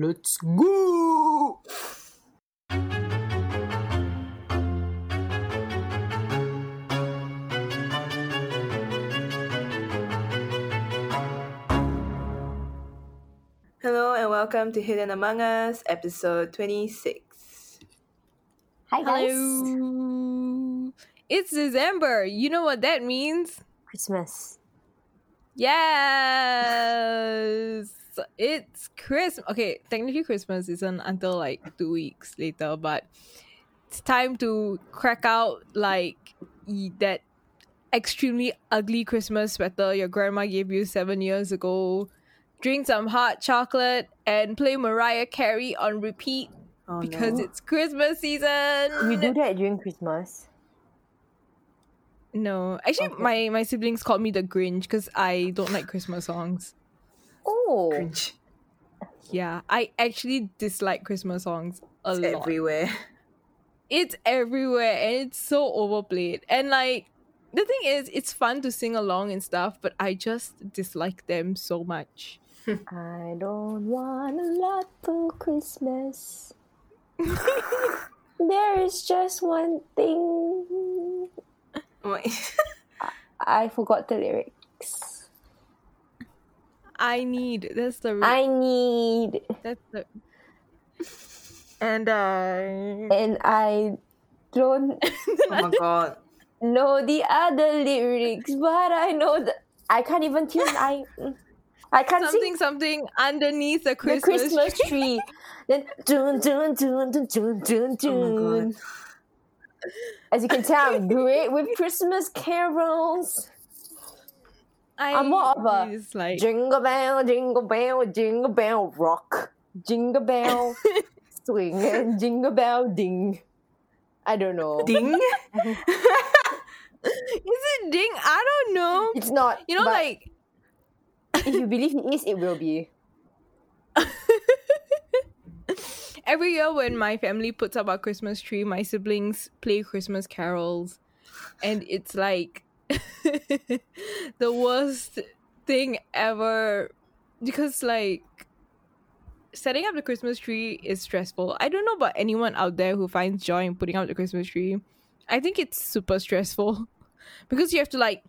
Let's go! Hello and welcome to Hidden Among Us, episode 26. Hi guys. Hello. It's December. You know what that means? Christmas. Yes. It's Christmas. Okay, technically Christmas isn't until like two weeks later, but it's time to crack out like that extremely ugly Christmas sweater your grandma gave you seven years ago. Drink some hot chocolate and play Mariah Carey on repeat Oh, because no. it's Christmas season. We do that during Christmas. No, actually, Okay. my my siblings called me the Grinch because I don't like Christmas songs. Oh. cringe. Yeah, I actually dislike Christmas songs a It's lot. everywhere. It's everywhere and it's so overplayed. And like the thing is, it's fun to sing along and stuff, but I just dislike them so much. I don't want a lot for Christmas. there is just one thing. Oh my- I forgot the lyrics. I need that's the I need that's the and I. and I don't oh my god. know the other lyrics, but I know the I can't even tune I mm, I can't something sing something underneath the the Christmas, Christmas tree. tree. then dun dun dun dun dun dun Oh my dun. god. As you can tell, I'm great with Christmas carols. I I'm more of a dislike Jingle bell, jingle bell, jingle bell rock. Jingle bell swing and jingle bell ding. I don't know. Ding? Is it ding? I don't know. It's not. You know, like if you believe it is, it will be. every year when my family puts up our Christmas tree, my siblings play Christmas carols, and it's like the worst thing ever. Because like setting up the Christmas tree is stressful. I don't know about anyone out there who finds joy in putting up the Christmas tree. I think it's super stressful. Because you have to like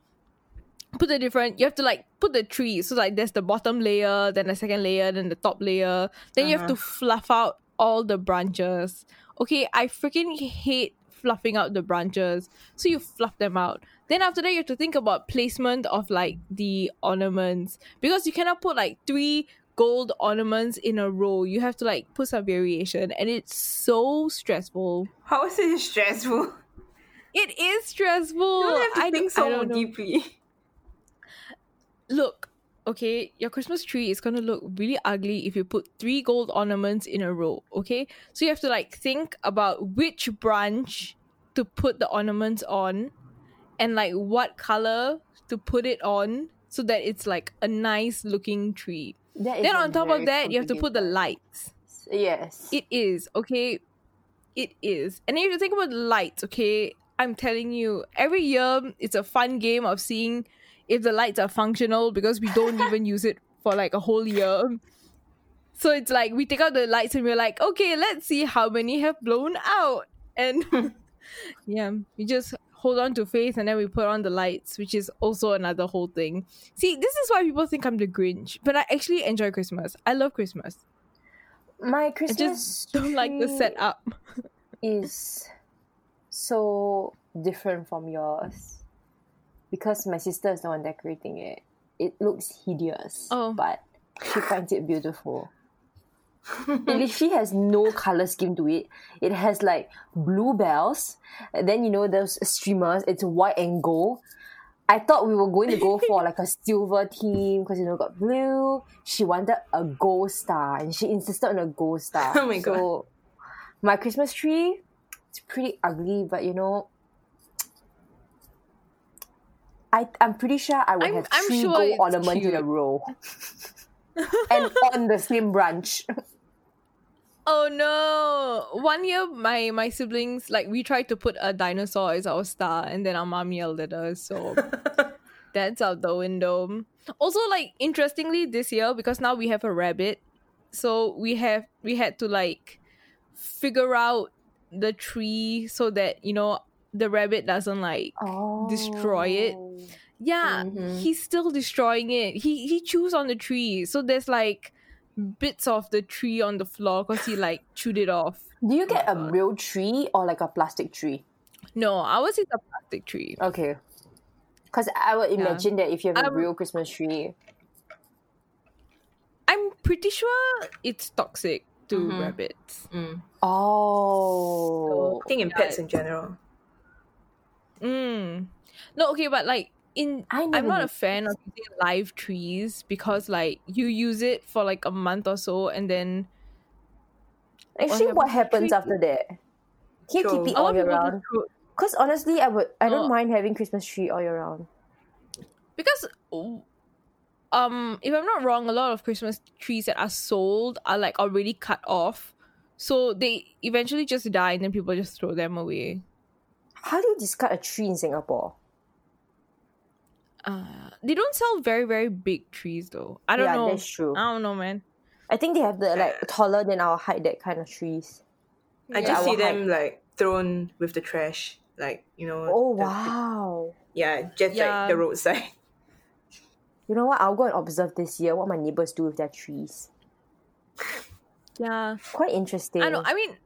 put the different you have to like put the tree. So like there's the bottom layer then the second layer then the top layer. Then you have to uh-huh. fluff out all the branches. Okay i freaking hate fluffing out the branches. So you fluff them out then after that you have to think about placement of like the ornaments. Because you cannot put like three gold ornaments in a row. You have to like put some variation. And it's so stressful. How is it stressful? it is stressful. You don't have to I think so deeply. look, okay, your Christmas tree is gonna look really ugly if you put three gold ornaments in a row, okay? So you have to like think about which branch to put the ornaments on and like what color to put it on so that it's like a nice looking tree. Then on top of that, you have to put the lights. Yes. It is, okay? It is. And then you think about lights, okay? I'm telling you, every year it's a fun game of seeing if the lights are functional because we don't even use it for like a whole year. So it's like we take out the lights and we're like, okay, let's see how many have blown out. And yeah, we just hold on to faith and then we put on the lights, which is also another whole thing. See, this is why people think I'm the Grinch, but I actually enjoy Christmas. I love Christmas. My Christmas I just don't like the setup. is so different from yours because my sister is the one decorating it. It looks hideous, Oh. but she finds it beautiful. It literally has no color scheme to it. It has like blue bells, and then you know those streamers. It's white and gold. I thought we were going to go for like a silver team because you know got blue. She wanted a gold star, and she insisted on a gold star. Oh my God. So my Christmas tree, it's pretty ugly, but you know. I, I'm pretty sure I would I'm- have I'm three sure gold ornaments in a cute. row. and on the same branch. Oh no! One year, my my siblings like we tried to put a dinosaur as our star, and then our mom yelled at us. So that's out the window. Also, like interestingly, this year because now we have a rabbit, so we have we had to like figure out the tree so that you know the rabbit doesn't like Oh. destroy it. Oh. Yeah Mhm. he's still destroying it he he chews on the tree so there's like bits of the tree on the floor because he like chewed it off Do you get a real tree or like a plastic tree? no ours is a plastic tree Okay. Because I would imagine that if you have a Um, real Christmas tree, i'm pretty sure it's toxic to Mhm. rabbits Mm. oh, I think in Yeah. pets in general. mm. no okay but like in I i'm not a fan of using live trees because like you use it for like a month or so and then actually, happens what happens after that? Can you keep it all year round? Because honestly, I would. I don't Oh. mind having Christmas tree all year round. because um if i'm not wrong a lot of christmas trees that are sold are like already cut off so they eventually just die and then people just throw them away How do you discard a tree in Singapore? Uh they don't sell very very big trees though i don't yeah, know that's true. i don't know man I think they have the like taller than our height that kind of trees. I Yeah, just see them height. like thrown with the trash, like you know. Oh the- the- wow! yeah, just Yeah. like the roadside. You know what? I'll go and observe this year what my neighbors do with their trees. yeah Quite interesting. i know i mean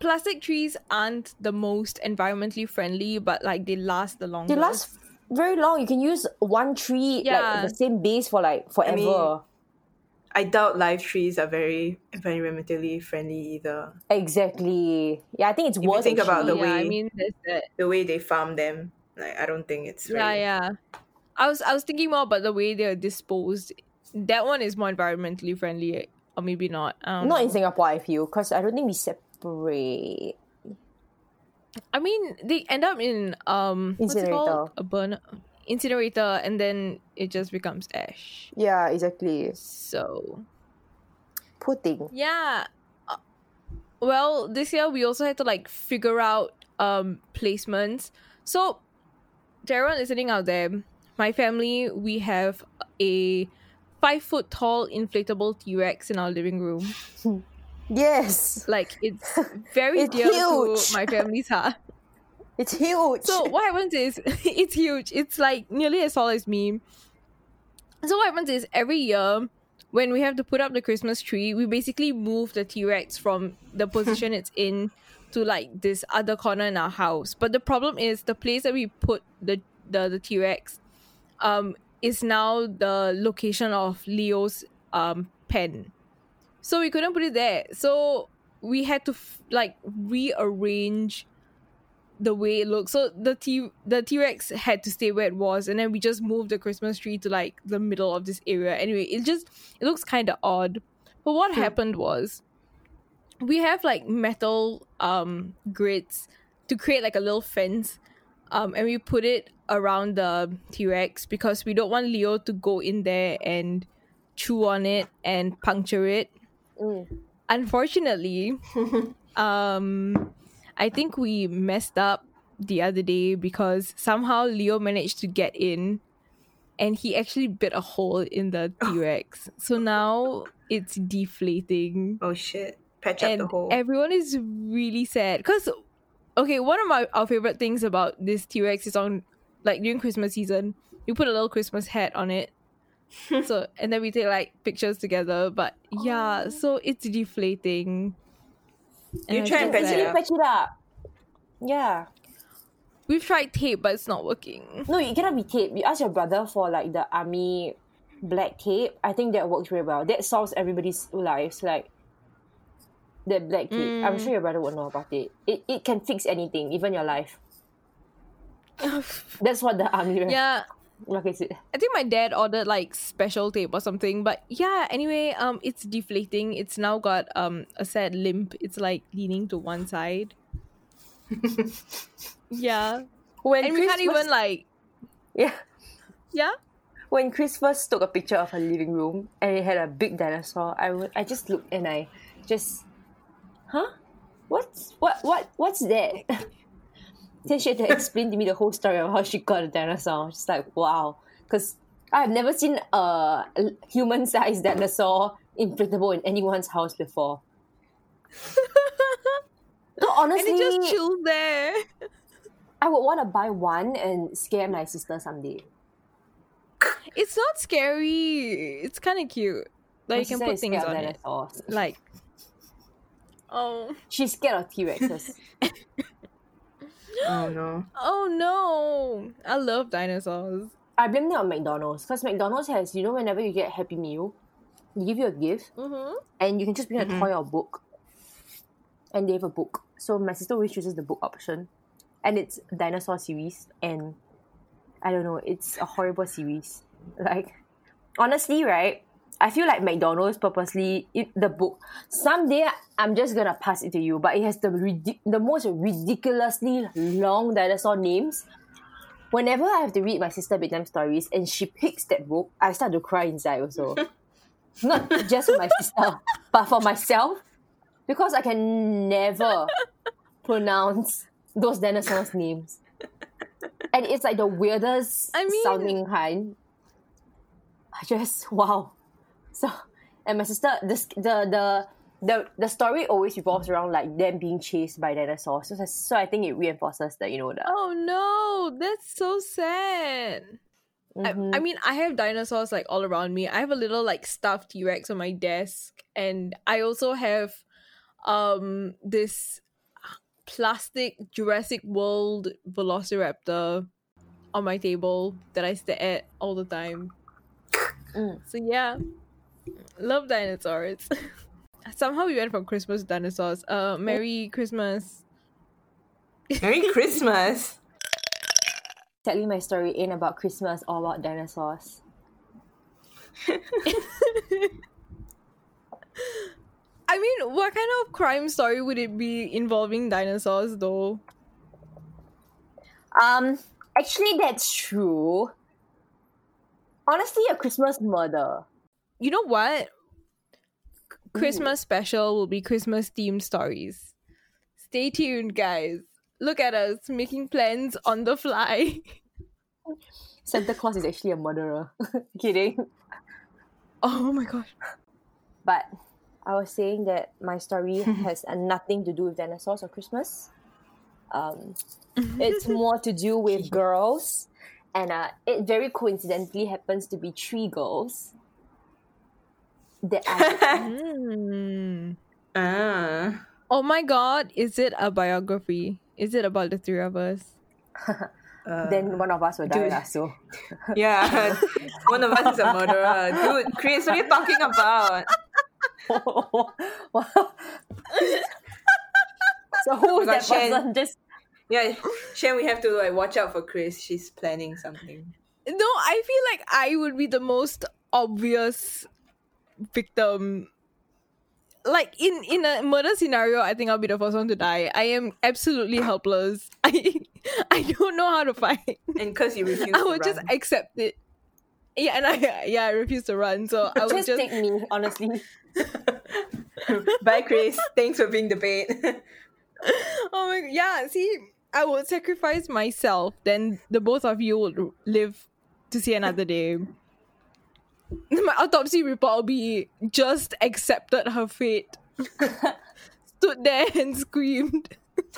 plastic trees aren't the most environmentally friendly but like they last the longest they last very long. You can use one tree Yeah. like the same base for like forever. mean, I doubt live trees are very environmentally friendly either. exactly. Yeah, I think it's If you think about the yeah i way- mean The way they farm them, like I don't think it's yeah very, yeah i was i was thinking more about the way they're disposed that one is more environmentally friendly or maybe not don't not know. in Singapore. I feel because I don't think we separate. I mean they end up in um what's it called? A burner incinerator and then it just becomes ash Yeah, exactly. so Poor thing. yeah Uh, well this year we also had to like figure out um placements so to everyone listening out there my family we have a five foot tall inflatable t-rex in our living room Yes, like it's very It's dear huge. to my family's heart. It's huge. so what happens is it's huge. It's like nearly as tall as me. So what happens is every year when we have to put up the christmas tree we basically move the t-rex from the position it's in to like this other corner in our house. But the problem is the place that we put the the, the t-rex um is now the location of leo's um pen so we couldn't put it there so we had to f- like rearrange the way it looks. So the T the T Rex had to stay where it was, and then we just moved the Christmas tree to like the middle of this area. Anyway, it just it looks kind of odd. But what happened was, we have like metal um grids to create like a little fence, um, and we put it around the T Rex because we don't want Leo to go in there and chew on it and puncture it. Mm. Unfortunately, um I think we messed up the other day because somehow Leo managed to get in and he actually bit a hole in the T-Rex. so now it's deflating Oh shit! Patch up the hole. everyone is really sad cuz okay, one of my our favorite things about this T-Rex is on like during Christmas season, you put a little Christmas hat on it. So and then we take like pictures together, but yeah, so it's deflating. You I try and feel patch it up. patch it up. Yeah. We've tried tape, but it's not working. No, it cannot be tape. You ask your brother for like the army black tape. I think that works very well. That solves everybody's lives. Like that black tape. I'm Mm. sure your brother would know about it. It it can fix anything, even your life. That's what the army yeah, like I said. I think my dad ordered like special tape or something. But yeah, anyway, um, it's deflating. It's now got um a sad limp. It's like leaning to one side. yeah, When and we Chris can't even like yeah. yeah. When Chris first took a picture of her living room and it had a big dinosaur, I would I just looked and I just Huh? What's what what what's that? then she had to explain to me the whole story of how she got a dinosaur. Just like wow. Because I've never seen a human sized dinosaur inflatable in anyone's house before. no, And honestly, it just chills there. I would want to buy one and scare my sister someday. It's not scary. It's kind of cute. Like My you can put things on it. Like, oh, She's scared of T Rexes. Oh no. oh no! I love dinosaurs. I blame it on McDonald's because McDonald's has, you know, whenever you get a Happy Meal, they give you a gift Mm-hmm. and you can just bring Mhm. a toy or book. And they have a book. So my sister always chooses the book option. And it's a dinosaur series and I don't know, it's a horrible series. Like honestly, right? I feel like McDonald's purposely it, the book. Someday I'm just gonna pass it to you, but it has the ridic- the most ridiculously long dinosaur names. Whenever I have to read my sister bedtime stories and she picks that book, I start to cry inside also. Not just for my sister, but for myself. Because I can never pronounce those dinosaurs' names. And it's like the weirdest I mean- sounding kind. I just wow. So and my sister this the the the the story always revolves around like them being chased by dinosaurs. So, so I think it reinforces that, you know, that. Oh no, that's so sad. Mhm. I, I mean, I have dinosaurs like all around me. I have a little like stuffed T Rex on my desk, and I also have um this plastic Jurassic World Velociraptor on my table that I stare at all the time. Mm. So yeah, love dinosaurs. Somehow we went from Christmas to dinosaurs. Uh, Merry Christmas. Merry Christmas. Sadly, my story ain't about Christmas or about dinosaurs. I mean, what kind of crime story would it be involving dinosaurs though? Um, actually, that's true. Honestly, a Christmas murder. You know what? Christmas special will be Christmas themed stories. Stay tuned, guys. Look at us making plans on the fly. Santa Claus is actually a murderer. Kidding. Oh my gosh. But I was saying that my story has nothing to do with dinosaurs or Christmas. Um, it's more to do with girls, and uh, it very coincidentally happens to be three girls. That I, Hmm. ah. Oh my god, is it a biography? Is it about the three of us? Uh, then one of us will die. dude. lah, so yeah, one of us is a murderer. Dude, Chris, what are you talking about? so who is that Shen. person? Just Yeah, Shen, we have to like watch out for Chris. She's planning something. No, I feel like I would be the most obvious victim. Like in in a murder scenario, I think I'll be the first one to die. I am absolutely helpless. I I don't know how to fight. And because you refuse I would just accept it. Yeah, and I yeah I refuse to run. So I would just, just take me, honestly. Bye, Chris. Thanks for being the bait. oh my god yeah. See, I would sacrifice myself. Then the both of you would live to see another day. My autopsy report will be just accepted her fate. Stood there and screamed.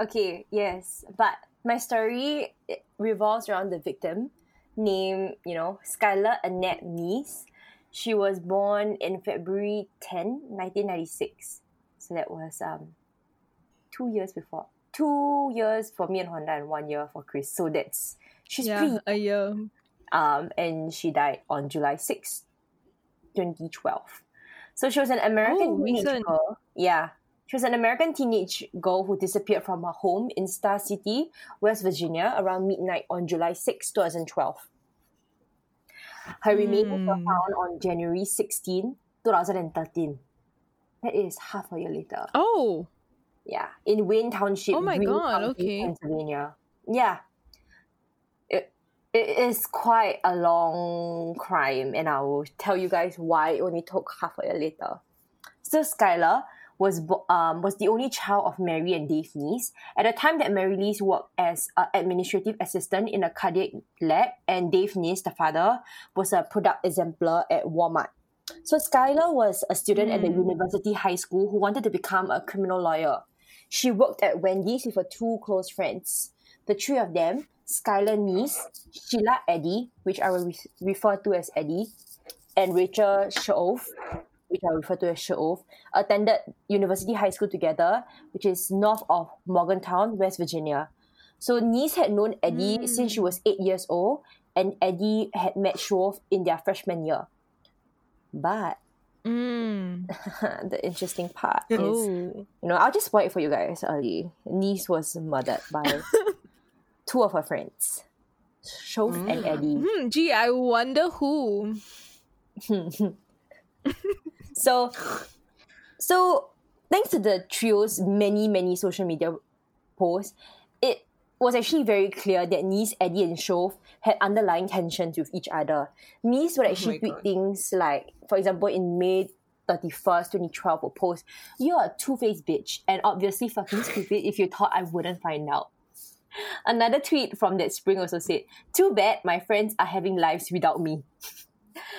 Okay, yes, but my story it revolves around the victim named, you know, Skylar Annette Neese. She was born in February 10, 1996. So that was um two years before. Two years for me and Honda and one year for Chris. So that's she's yeah, pretty a year. Um, and she died on July 6, 2012. So she was an American Oh, teenage recent. girl. Yeah. She was an American teenage girl who disappeared from her home in Star City, West Virginia, around midnight on July 6, 2012. Her remains were Hmm. found on January 16, 2013. That is half a year later. Oh, Yeah, in Wayne Township, Oh my Greene God, County, okay. Pennsylvania. Yeah, it is quite a long crime, and I will tell you guys why it only took half a year later. So Skylar was um, was the only child of Mary and Dave Neese. At the time that Mary Neese worked as an administrative assistant in a cardiac lab, and Dave Neese, the father, was a product exemplar at Walmart. So Skylar was a student at the University High School who wanted to become a criminal lawyer. She worked at Wendy's with her two close friends. The three of them, Skylar Neese, Sheila Eddy, which I will re- refer to as Eddy, and Rachel Shoaf, which I will refer to as Shoaf, attended University High School together, which is north of Morgantown, West Virginia. So Neese had known Eddy since she was eight years old, and Eddy had met Shoaf in their freshman year. But Mm. the interesting part is, Oh. you know, I'll just spoil it for you guys early. Neese was murdered by two of her friends, Shoaf and Eddy. Hmm, gee, I wonder who. So, so thanks to the trio's many many social media posts, it was actually very clear that Neese, Eddy, and Shoaf had underlying tensions with each other. Neese would actually tweet God. things like, for example, in May 31st, 2012, would post, You're a two faced bitch, and obviously fucking stupid if you thought I wouldn't find out. Another tweet from that spring also said, Too bad my friends are having lives without me.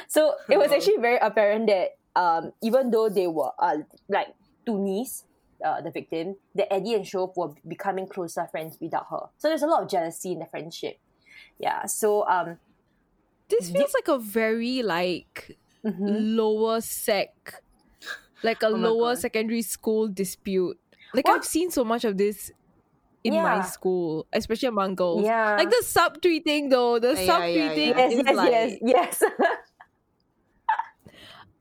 So it was actually very apparent that um, even though they were uh, like two Neese, uh, the victim, that Eddy and Shoaf were becoming closer friends without her. So there's a lot of jealousy in the friendship. Yeah. So um, This feels like a very like mhm. lower sec, like a Oh lower God. secondary school dispute. Like What? I've seen so much of this in my school, especially among girls. Yeah. Like the subtweeting though, the Yeah, yeah, subtweeting yeah. yes, is yes, like yes, yes.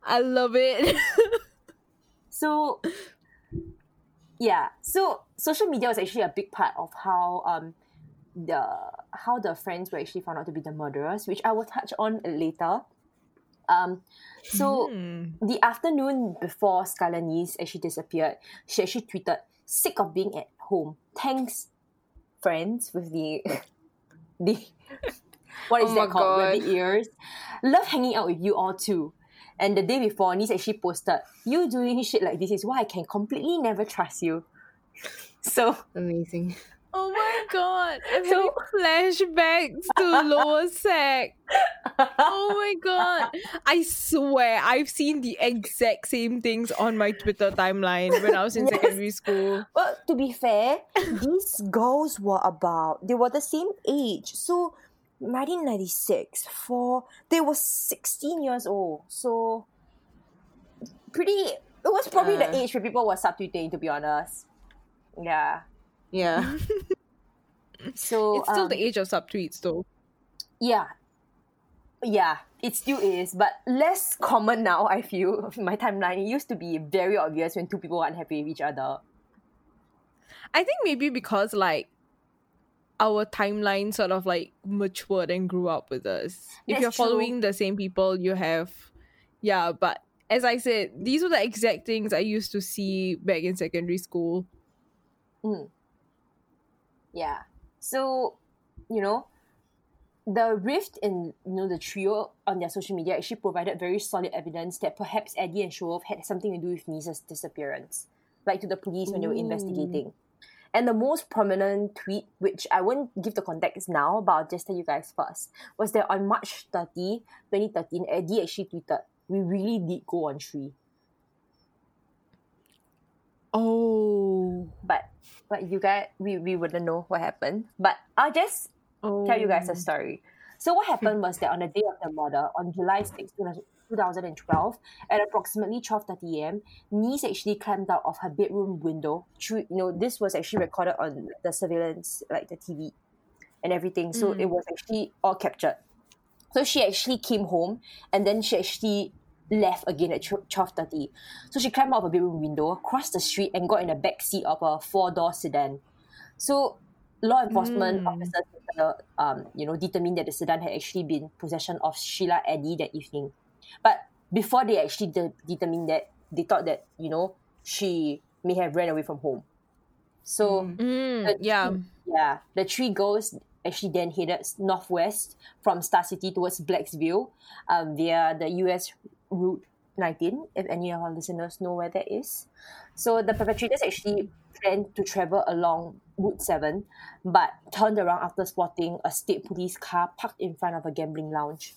I love it. so yeah so social media was actually a big part of how um the how the friends were actually found out to be the murderers which i will touch on later um so Hmm. the afternoon before Skylar Neese actually disappeared, she actually tweeted, sick of being at home. Thanks, friends, with the the what is Oh that called? God. Rabbit ears. Love hanging out with you all too. And the day before, Neese actually posted, You doing shit like this is why I can completely never trust you. So Amazing. Oh my god. I'm So- flashbacks to lower sec. Oh my god. I swear I've seen the exact same things on my Twitter timeline when I was in Yes. secondary school. Well, to be fair, these girls were about they were the same age. So 1996 for they were 16 years old. So pretty it was probably the Uh. age where people were subtweeting to be honest. Yeah. Yeah. So It's still um, the age of subtweets though. yeah. Yeah, it still is, but less common now, I feel. My timeline. It used to be very obvious when two people were unhappy with each other. I think maybe because like our timeline sort of like matured and grew up with us. If you're true. following the same people, you have, yeah. But as I said, these were the exact things I used to see back in secondary school. Yeah. So, you know, the rift in you know the trio on their social media actually provided very solid evidence that perhaps Eddy and Shoaf had something to do with Neese's disappearance, like to the police when they were investigating. And the most prominent tweet, which I won't give the context now, but I'll just tell you guys first, was that on March 30, 2013, Eddy actually tweeted, We really did go on tree. Oh. But but you guys we, we wouldn't know what happened. But I'll just oh. tell you guys a oh. story. So what happened was that on the day of the murder, on July 6, 2012, at approximately 12.30 a.m., Neese actually climbed out of her bedroom window. Through, you know, this was actually recorded on the surveillance, like the TV and everything. So mm. it was actually all captured. So she actually came home and then she actually left again at 12.30. So she climbed out of her bedroom window, crossed the street and got in the back seat of a four-door sedan. So law enforcement officers later, um, you know, determined that the sedan had actually been possession of Sheila Eddy that evening. But before they actually de- determined that, they thought that, you know, she may have ran away from home. So, Mm, Uh, yeah. yeah, the three girls actually then headed northwest from Star City towards Blacksville um, via the US route 19, if any of our listeners know where that is. So the perpetrators actually planned to travel along Route 7, but turned around after spotting a state police car parked in front of a gambling lounge.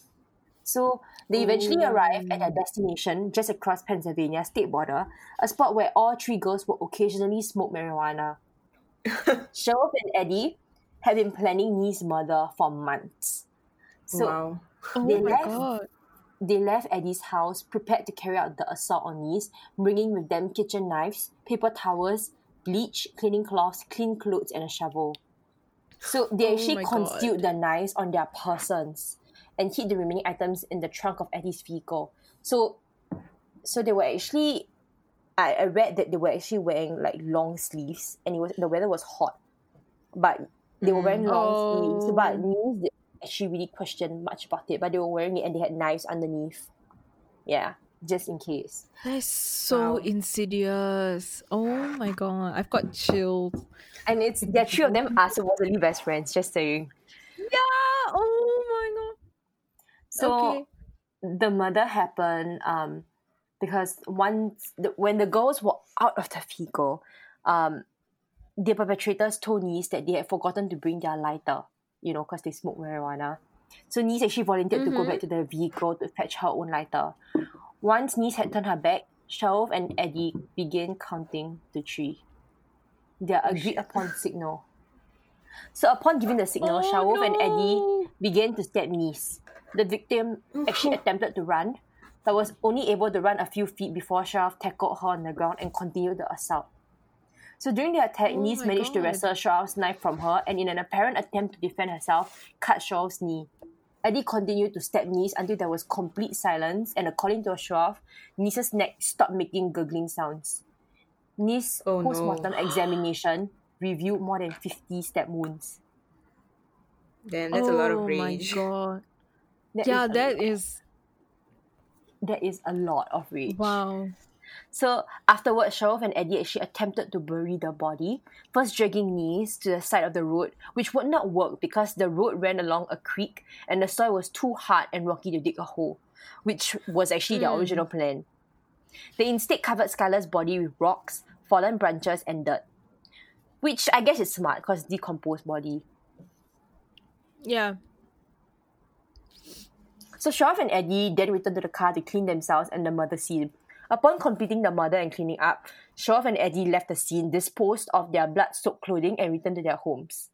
So they eventually oh. arrived at their destination just across Pennsylvania state border, a spot where all three girls would occasionally smoke marijuana. Sheriff and Eddy had been planning Nee's murder for months. So wow. Oh They my left- god. They left Eddy's house prepared to carry out the assault on Neese, bringing with them kitchen knives, paper towels, bleach, cleaning cloths, clean clothes, and a shovel. So they Oh actually my concealed the knives on their persons and hid the remaining items in the trunk of Eddy's vehicle. So, so they were actually, I, I read that they were actually wearing like long sleeves, and it was the weather was hot, but they were wearing mm. long sleeves. But Oh. Actually really question much about it, but they were wearing it and they had knives underneath. Yeah, just in case. That's so Wow. insidious. Oh my god. I've got chills. And it's the three of them are supposedly best friends, just saying. Yeah. Oh my god. So Okay. the murder happened um because once the, when the girls were out of the vehicle, um the perpetrators told Neese that they had forgotten to bring their lighter, you know, because they smoke marijuana. So Neese actually volunteered to go Mhm. back to the vehicle to fetch her own lighter. Once Neese had turned her back, Shelf and Eddy began counting to three. Their agreed upon signal. So upon giving the signal, Oh, Shoaf and Eddy began to stab Neese. The victim actually attempted to run, but was only able to run a few feet before Sharaf tackled her on the ground and continued the assault. So during the attack, Oh Neese my managed to wrestle Sharaf's knife from her and in an apparent attempt to defend herself, cut Sharaf's knee. Eddy continued to stab Neese until there was complete silence and according to Sharaf, Neese's neck stopped making gurgling sounds. Neese's Oh, post-mortem examination revealed more than 50 stab wounds. Damn, that's a lot of Oh rage. my god. That yeah, is a that lot. is that is a lot of rage. wow. So afterwards, Sharif and Eddy actually attempted to bury the body, first dragging Neese to the side of the road, which would not work because the road ran along a creek and the soil was too hard and rocky to dig a hole, which was actually their Mm. original plan. They instead covered Skylar's body with rocks, fallen branches, and dirt. Which I guess is smart because decomposed body. Yeah. So Sharif and Eddy then returned to the car to clean themselves and the murder scene. Upon completing the murder and cleaning up, Sharif and Eddy left the scene, disposed of their blood-soaked clothing, and returned to their homes.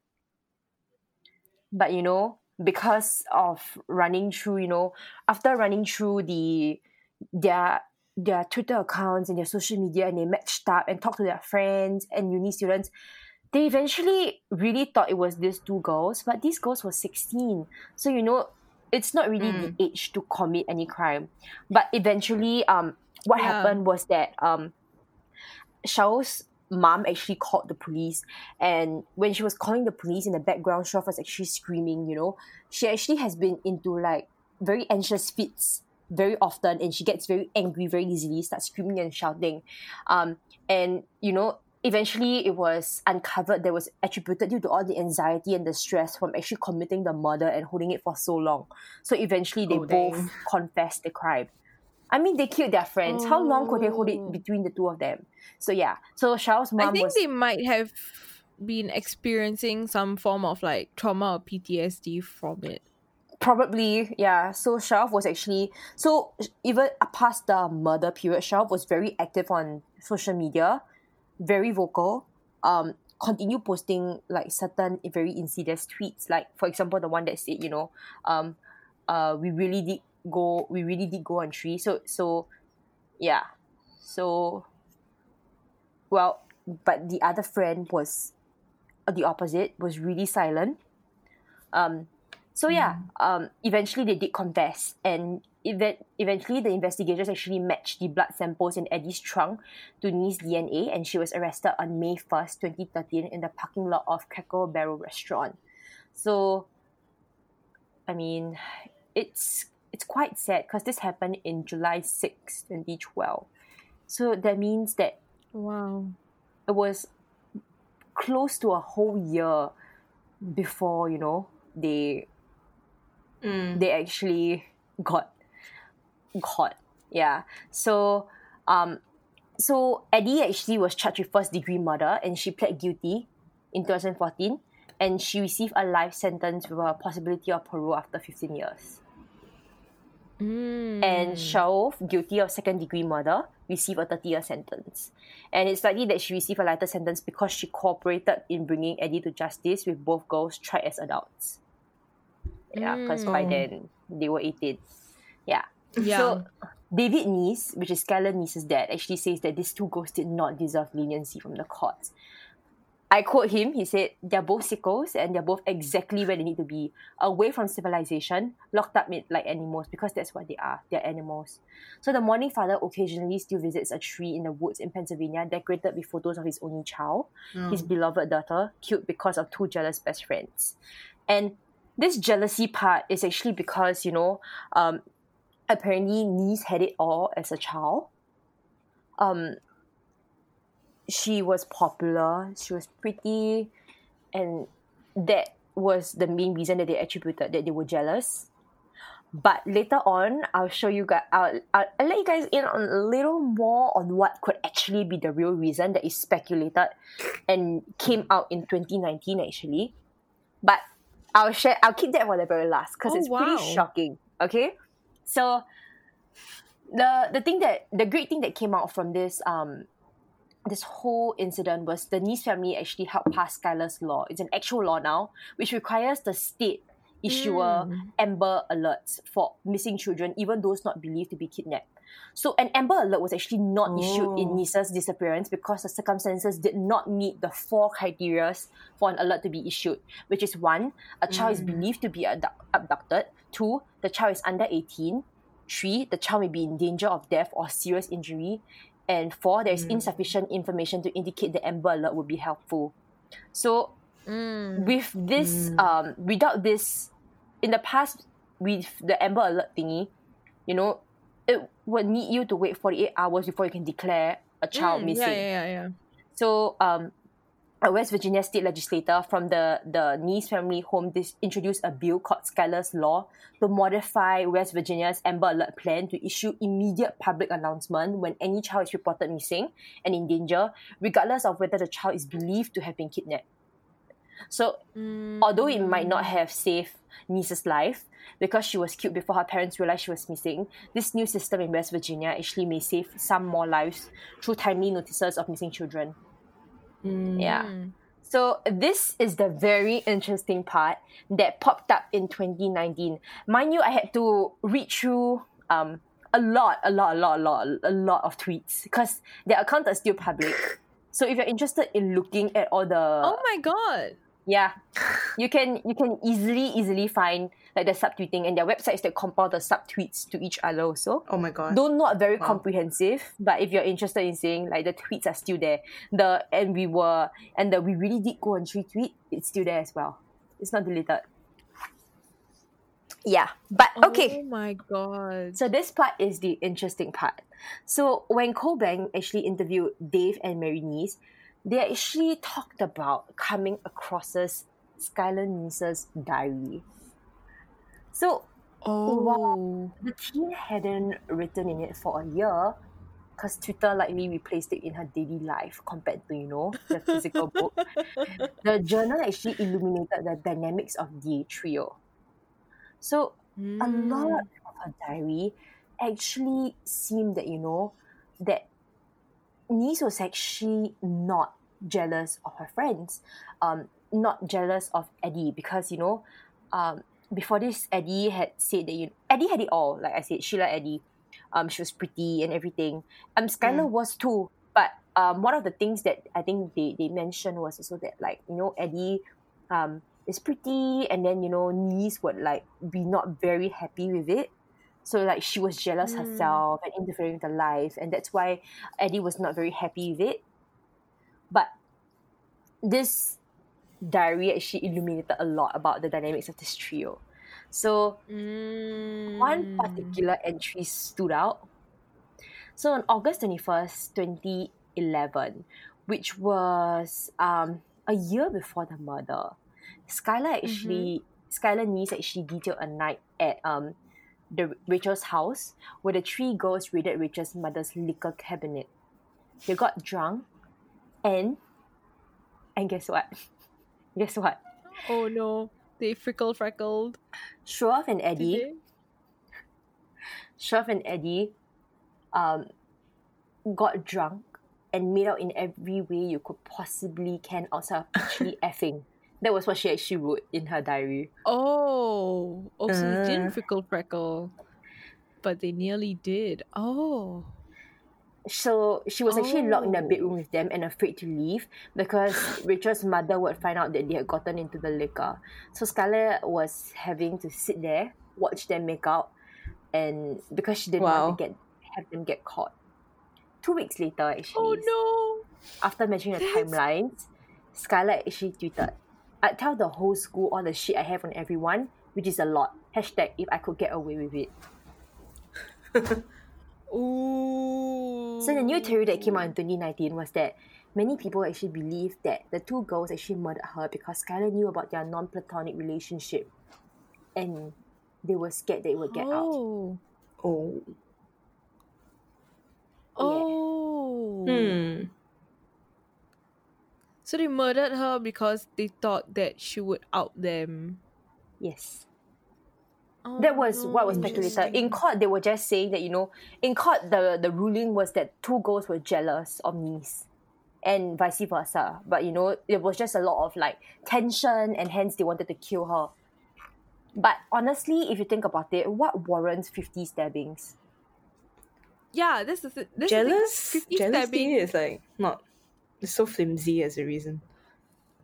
But you know, because of running through, you know, after running through the their their Twitter accounts and their social media, and they matched up and talked to their friends and uni students, they eventually really thought it was these two girls, but these girls were sixteen. So you know, it's not really the age to commit any crime. But eventually, um, what Yeah. happened was that um, Shao's mom actually called the police, and when she was calling the police in the background, Shao was actually screaming. You know, she actually has been into like very anxious fits very often, and she gets very angry very easily, starts screaming and shouting, um, and you know. Eventually, it was uncovered that was attributed due to all the anxiety and the stress from actually committing the murder and holding it for so long. So eventually, they Oh, both confessed the crime. I mean, they killed their friends. How long could they hold Oh. it between the two of them? So yeah. So Shao's mom I think was they might have been experiencing some form of like trauma or PTSD from it. probably yeah. So Shao was actually so even past the murder period, Shao was very active on social media, very vocal. Um, continue posting like certain very insidious tweets. Like for example, the one that said, you know, um, uh, we really did go, we really did go on tree. So so, yeah. So, well, but the other friend was uh, the opposite. Was really silent. Um, so yeah, um, eventually they did confess, and even eventually the investigators actually matched the blood samples in Eddy's trunk to Nee's DNA, and she was arrested on May first, twenty thirteen, in the parking lot of Cracker Barrel restaurant. So, I mean, it's it's quite sad because this happened in July sixth, twenty twelve. So that means that Wow. it was close to a whole year before you know they Mm. they actually got caught Yeah. So, um, so Eddy actually was charged with first degree murder, and she pled guilty in 2014, and she received a life sentence with a possibility of parole after 15 years. Mm. And Shoaf, guilty of second degree murder, received a 30 year sentence. And it's likely that she received a lighter sentence because she cooperated in bringing Eddy to justice with both girls tried as adults. Yeah, because by Mm. then they were 18. Yeah. Yeah. So David Neese, which is Skylar Neese's dad, actually says that these two girls did not deserve leniency from the courts. I quote him, he said, They're both sickos and they're both exactly where they need to be, away from civilization, locked up in, like animals, because that's what they are. They're animals. So the morning father occasionally still visits a tree in the woods in Pennsylvania, decorated with photos of his only child, his beloved daughter, killed because of two jealous best friends. And this jealousy part is actually because, you know, um, apparently Neese had it all as a child. Um, she was popular, she was pretty, and that was the main reason that they attributed that they were jealous. But later on, I'll show you guys. I'll, I'll, I'll let you guys in on a little more on what could actually be the real reason that is speculated and came out in 2019 actually. But I'll share. I'll keep that for the very last because Oh, it's wow. pretty shocking. Okay, so the the thing that the great thing that came out from this um this whole incident was the Nice family actually helped pass Skylar's law. It's an actual law now, which requires the state issuer mm. Amber alerts for missing children, even those not believed to be kidnapped. So an Amber alert was actually not issued in Oh. Neese's disappearance because the circumstances did not meet the four criteria for an alert to be issued, which is one, a child is mm. believed to be abduct- abducted. Two, the child is under 18. Three, the child may be in danger of death or serious injury. And four, there is insufficient information to indicate the Amber Alert would be helpful. So, Mm. with this, um, without this, in the past, with the Amber Alert thingy, you know, it would need you to wait 48 hours before you can declare a child Mm, missing. Yeah, yeah, yeah, yeah. So, um, a West Virginia state legislator from the, the Neese family home dis- introduced a bill called Skylar's Law to modify West Virginia's Amber Alert plan to issue immediate public announcement when any child is reported missing and in danger, regardless of whether the child is believed to have been kidnapped. So, mm. although it might not have saved Neese's life because she was killed before her parents realized she was missing, this new system in West Virginia actually may save some more lives through timely notices of missing children. Yeah. Mm. So this is the very interesting part that popped up in 2019. Mind you, I had to read through um a lot, a lot, a lot, a lot, a lot of tweets because their accounts are still public. So if you're interested in looking at all the Oh my god. yeah, you can you can easily easily find like the subtweeting and their websites that compile the subtweets to each other also Oh my god. though not very Wow. comprehensive but if you're interested in seeing like the tweets are still there the and we were and the we really did go and retweet it's still there as well it's not deleted yeah but okay Oh my god. so this part is the interesting part. So when Cobank actually interviewed Dave and Mary Neese, they actually talked about coming across this Skylar Neese's diary. So Oh. the teen hadn't written in it for a year because Twitter likely replaced it in her daily life compared to, you know, the physical book. The journal actually illuminated the dynamics of the trio. So a lot of her diary actually seemed that, you know, that Neese was actually not jealous of her friends, um, not jealous of Eddy because, you know, um, before this, Eddy had said that, you Eddy had it all, like I said, Sheila Eddy. Um, she was pretty and everything. Um, Skylar was too, but um, one of the things that I think they, they mentioned was also that, like, you know, Eddy um, is pretty and then, you know, Neese would, like, be not very happy with it. So like she was jealous Mm. herself and interfering with her life, and that's why Eddy was not very happy with it. But this diary actually illuminated a lot about the dynamics of this trio. So Mm. one particular entry stood out. So on August 21st, 2011, which was um, a year before the murder, Skylar actually, Skylar Neese actually detailed a night at um, the Rachel's house where the three girls raided Rachel's mother's liquor cabinet. They got drunk and and guess what? guess what? Oh no, they frickle freckled. Shroff and Eddy they? Shroff and Eddy um got drunk and made out in every way you could possibly can outside of actually effing. That was what she actually wrote in her diary. Oh, oh, so they Uh. didn't frickle freckle, but they nearly did. Oh, So she was actually locked in the Oh. bedroom with them and afraid to leave because Rachel's mother would find out that they had gotten into the liquor. So Skylar was having to sit there, watch them make out, and because she didn't Wow. want to get have them get caught. Two weeks later, actually, oh no! after mentioning the timelines, Skylar actually tweeted, I'd tell the whole school all the shit I have on everyone, which is a lot. Hashtag if I could get away with it. Ooh. So the new theory that came out in 2019 was that many people actually believed that the two girls actually murdered her because Skylar knew about their non-platonic relationship, and they were scared that it would get out. Oh. Oh. Oh. Hmm. So they murdered her because they thought that she would out them. Yes, Oh, that was oh, what was speculated. In court, they were just saying that you know, in court, the the ruling was that two girls were jealous of Neese, and vice versa. But you know, it was just a lot of like tension, and hence they wanted to kill her. But honestly, if you think about it, what warrants fifty stabbings? Yeah, this is this that's Jealous? The 50 Jealousy stabbing. is like not. It's so flimsy as a reason.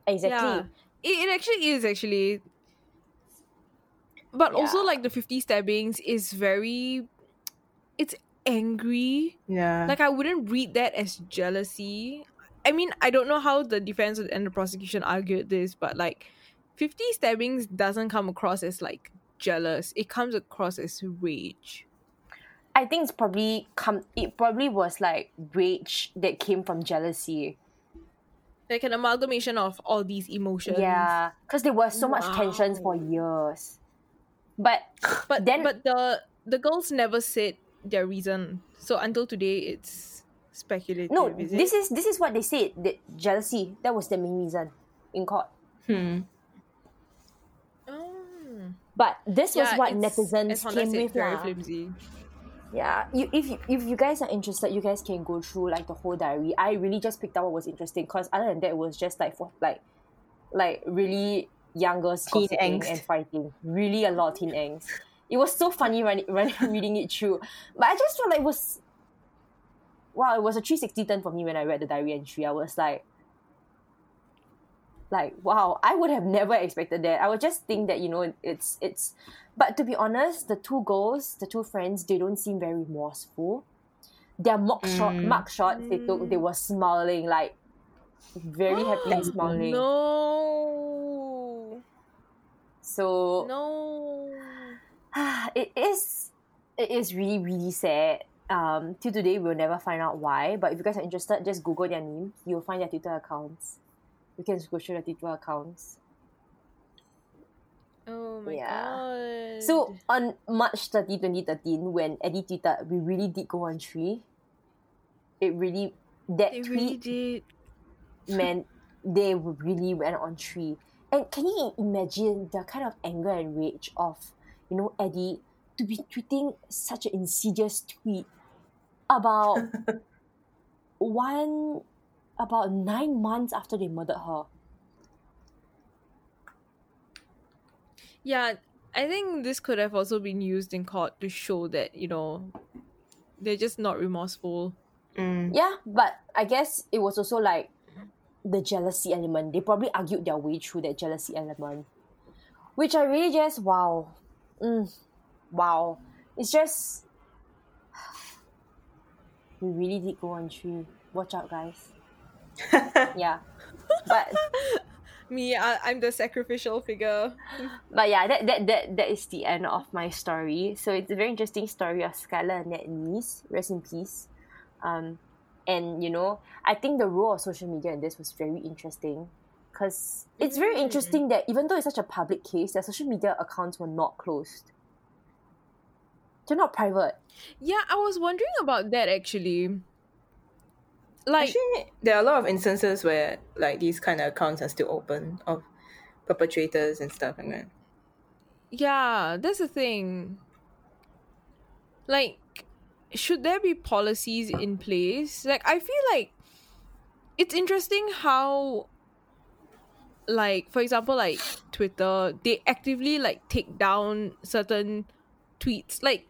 Exactly. Yeah, it, it actually is actually. But also, like the fifty stabbings is very, it's angry. Yeah. Like I wouldn't read that as jealousy. I mean, I don't know how the defense and the prosecution argued this, but like, fifty stabbings doesn't come across as like jealous. It comes across as rage. I think it's probably come. It probably was like rage that came from jealousy. Like an amalgamation of all these emotions. Yeah, because there was so much tensions for years. But But Then- but the the girls never said their reason. So until today it's speculative. no, is this it? is this is what they said. That jealousy that was the main reason in court. Hmm. Oh. But this was what it's- netizens as came with very lah. flimsy. Yeah, you, if you, if you guys are interested, you guys can go through like the whole diary. I really just picked out what was interesting because other than that, it was just like for like, like really young girls Teen angst. and fighting. Really a lot of teen angst. It was so funny running, running reading it through, but I just felt like it was. Wow, it was a three sixty turn for me when I read the diary entry. I was like, like wow, I would have never expected that. I would just think that you know it's it's but to be honest, the two girls, the two friends, they don't seem very remorseful. Their mock shot, Mm. mark shots they took, they were smiling like very happy and smiling. No. So No. it is it is really really sad. Um, till today we'll never find out why. But if you guys are interested, just Google their name. You'll find their Twitter accounts. You can go through their Twitter accounts. Oh my Yeah. god. So on March 30, 2013, when Eddy tweeted, we really did go on tree. It really that they tweet really did. meant they really went on tree. And can you imagine the kind of anger and rage of, you know, Eddy to be tweeting such an insidious tweet about one about nine months after they murdered her. Yeah, I think this could have also been used in court to show that, you know, they're just not remorseful. Mm. Yeah, but I guess it was also like the jealousy element. They probably argued their way through that jealousy element, which I really just wow, mm, wow. It's just we really did go on tree. Watch out, guys. Yeah, but Me, I, I'm the sacrificial figure. but yeah, that, that that that is the end of my story. So it's a very interesting story of Skylar Annette Neese. Rest in peace. Um, and you know, I think the role of social media in this was very interesting because it's very Mm. interesting that even though it's such a public case, their social media accounts were not closed. They're not private. Yeah, I was wondering about that actually. Like, Actually, there are a lot of instances where like these kind of accounts are still open of perpetrators and stuff like that. yeah, that's the thing. Like, should there be policies in place? Like, I feel like it's interesting how, like, for example, like Twitter, they actively like take down certain tweets. Like,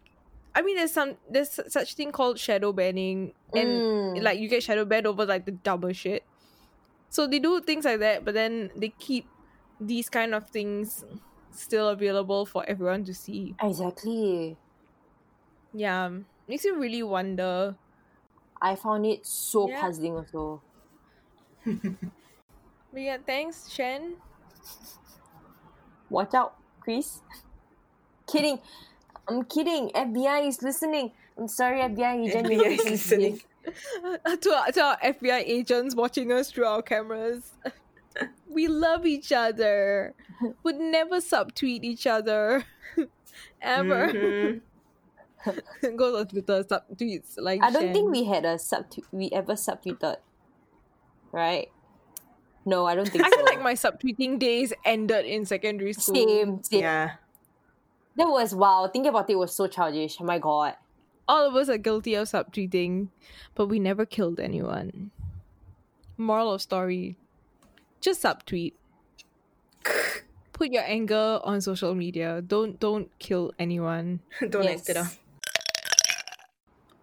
I mean, there's some there's such thing called shadow banning, and Mm. like you get shadow banned over like the dumber shit. So they do things like that, but then they keep these kind of things still available for everyone to see. Exactly. Yeah, makes you really wonder. I found it so Yeah. puzzling also. But yeah, thanks, Shen. Watch out, Chris. kidding. I'm kidding. FBI is listening. I'm sorry, FBI agent. FBI is listening. to, our, to our FBI agents watching us through our cameras. we love each other. Would never subtweet each other. Ever. Mhm. Goes on Twitter, subtweets like I don't Shen. think we had a sub. We ever subtweeted, right? No, I don't think I so. feel like my subtweeting days ended in secondary school. same, same. Yeah. That was wow. Thinking about it was so childish. Oh my god. All of us are guilty of subtweeting, but we never killed anyone. Moral of story: just subtweet. Put your anger on social media. Don't don't kill anyone. Don't Yes. act it out.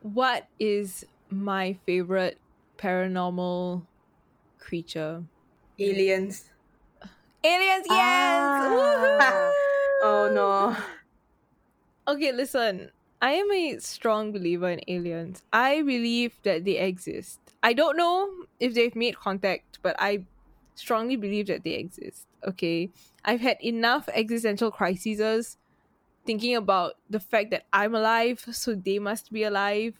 What is my favorite paranormal creature? Aliens. Aliens, yes! Ah. Oh no. Okay, listen. I am a strong believer in aliens. I believe that they exist. I don't know if they've made contact, but I strongly believe that they exist. Okay. I've had enough existential crises thinking about the fact that I'm alive, so they must be alive.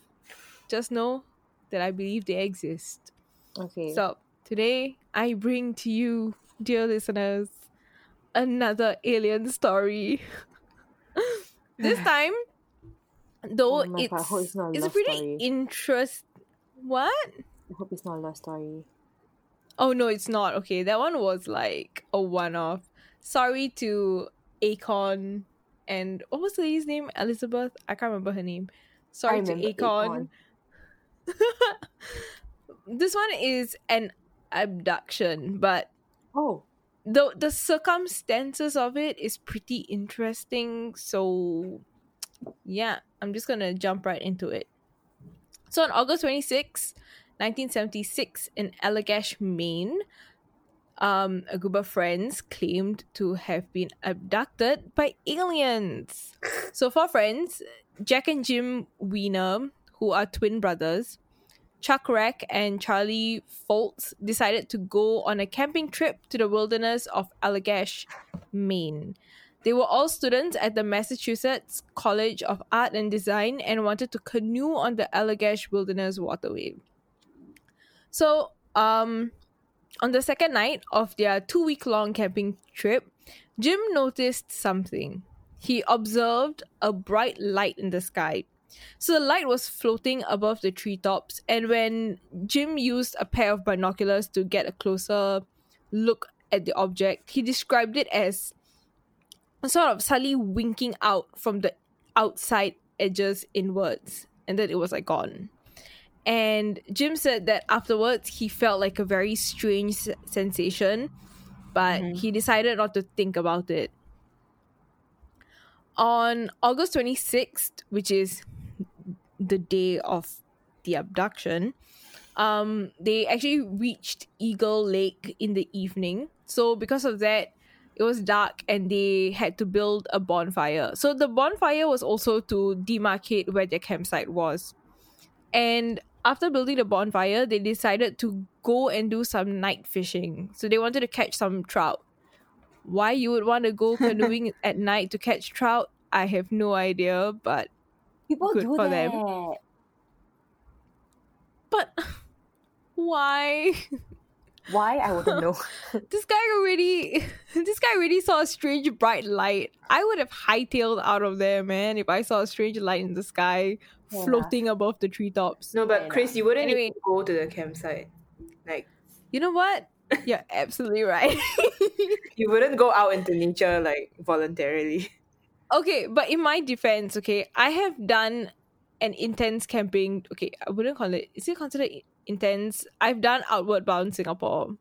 Just know that I believe they exist. Okay. So today I bring to you, dear listeners, another alien story. this time, though Oh my God, it's it's not a it's pretty story. interest. What? I hope it's not a love story. Oh no, it's not. Okay, that one was like a one-off. Sorry to Akon and what was the lady's name? Elizabeth. I can't remember her name. Sorry to Akon. this one is an abduction, but Oh, the the circumstances of it is pretty interesting so yeah i'm just gonna jump right into it so on august 26 1976 in allagash maine um, a group of friends claimed to have been abducted by aliens so four friends jack and jim weiner who are twin brothers Chuck Rak and Charlie Foltz decided to go on a camping trip to the wilderness of Allagash, Maine. They were all students at the Massachusetts College of Art and Design and wanted to canoe on the Allagash Wilderness Waterway. So, um, on the second night of their two week long camping trip, Jim noticed something. He observed a bright light in the sky. So the light was floating above the treetops, and when Jim used a pair of binoculars to get a closer look at the object, he described it as sort of suddenly winking out from the outside edges inwards, and then it was like gone. And Jim said that afterwards he felt like a very strange sensation, but he decided not to think about it. On August 26th, which is the day of the abduction, um, they actually reached Eagle Lake in the evening. So because of that, it was dark and they had to build a bonfire. So the bonfire was also to demarcate where their campsite was. And after building the bonfire, they decided to go and do some night fishing. So they wanted to catch some trout. Why you would want to go canoeing at night to catch trout, I have no idea, but people Good do for that. them. but why? Why? I wouldn't know. this guy already this guy already saw a strange bright light. I would have hightailed out of there, man, if I saw a strange light in the sky Yeah. floating above the treetops. No, but Fair Chris, you wouldn't Anyway. even go to the campsite. Like You know what? You're absolutely right. you wouldn't go out into nature like voluntarily. okay, but in my defense, okay, I have done an intense camping. Okay, I wouldn't call it. Is it considered i- intense? I've done outward bound Singapore.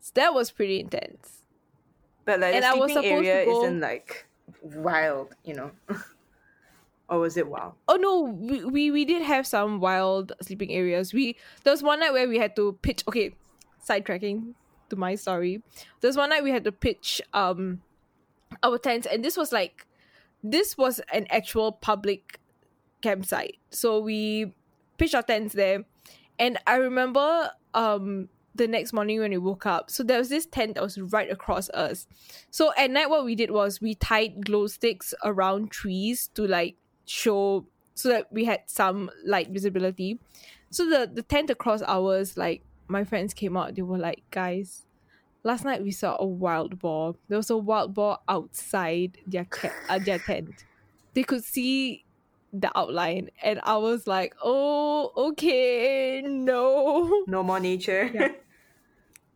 So that was pretty intense. But like And the I was sleeping area go- isn't like wild, you know. or was it wild? Oh no, we, we we did have some wild sleeping areas. We there was one night where we had to pitch. Okay, sidetracking to my story. There was one night we had to pitch um our tents, and this was like this was an actual public campsite. So we pitched our tents there, and I remember um the next morning when we woke up. So there was this tent that was right across us. So at night, what we did was we tied glow sticks around trees to like show so that we had some light visibility. So the the tent across ours, like my friends came out, they were like, guys, last night we saw a wild boar. There was a wild boar outside their ca- uh, their tent. They could see the outline, and I was like, oh, okay, no, No more nature. Yeah.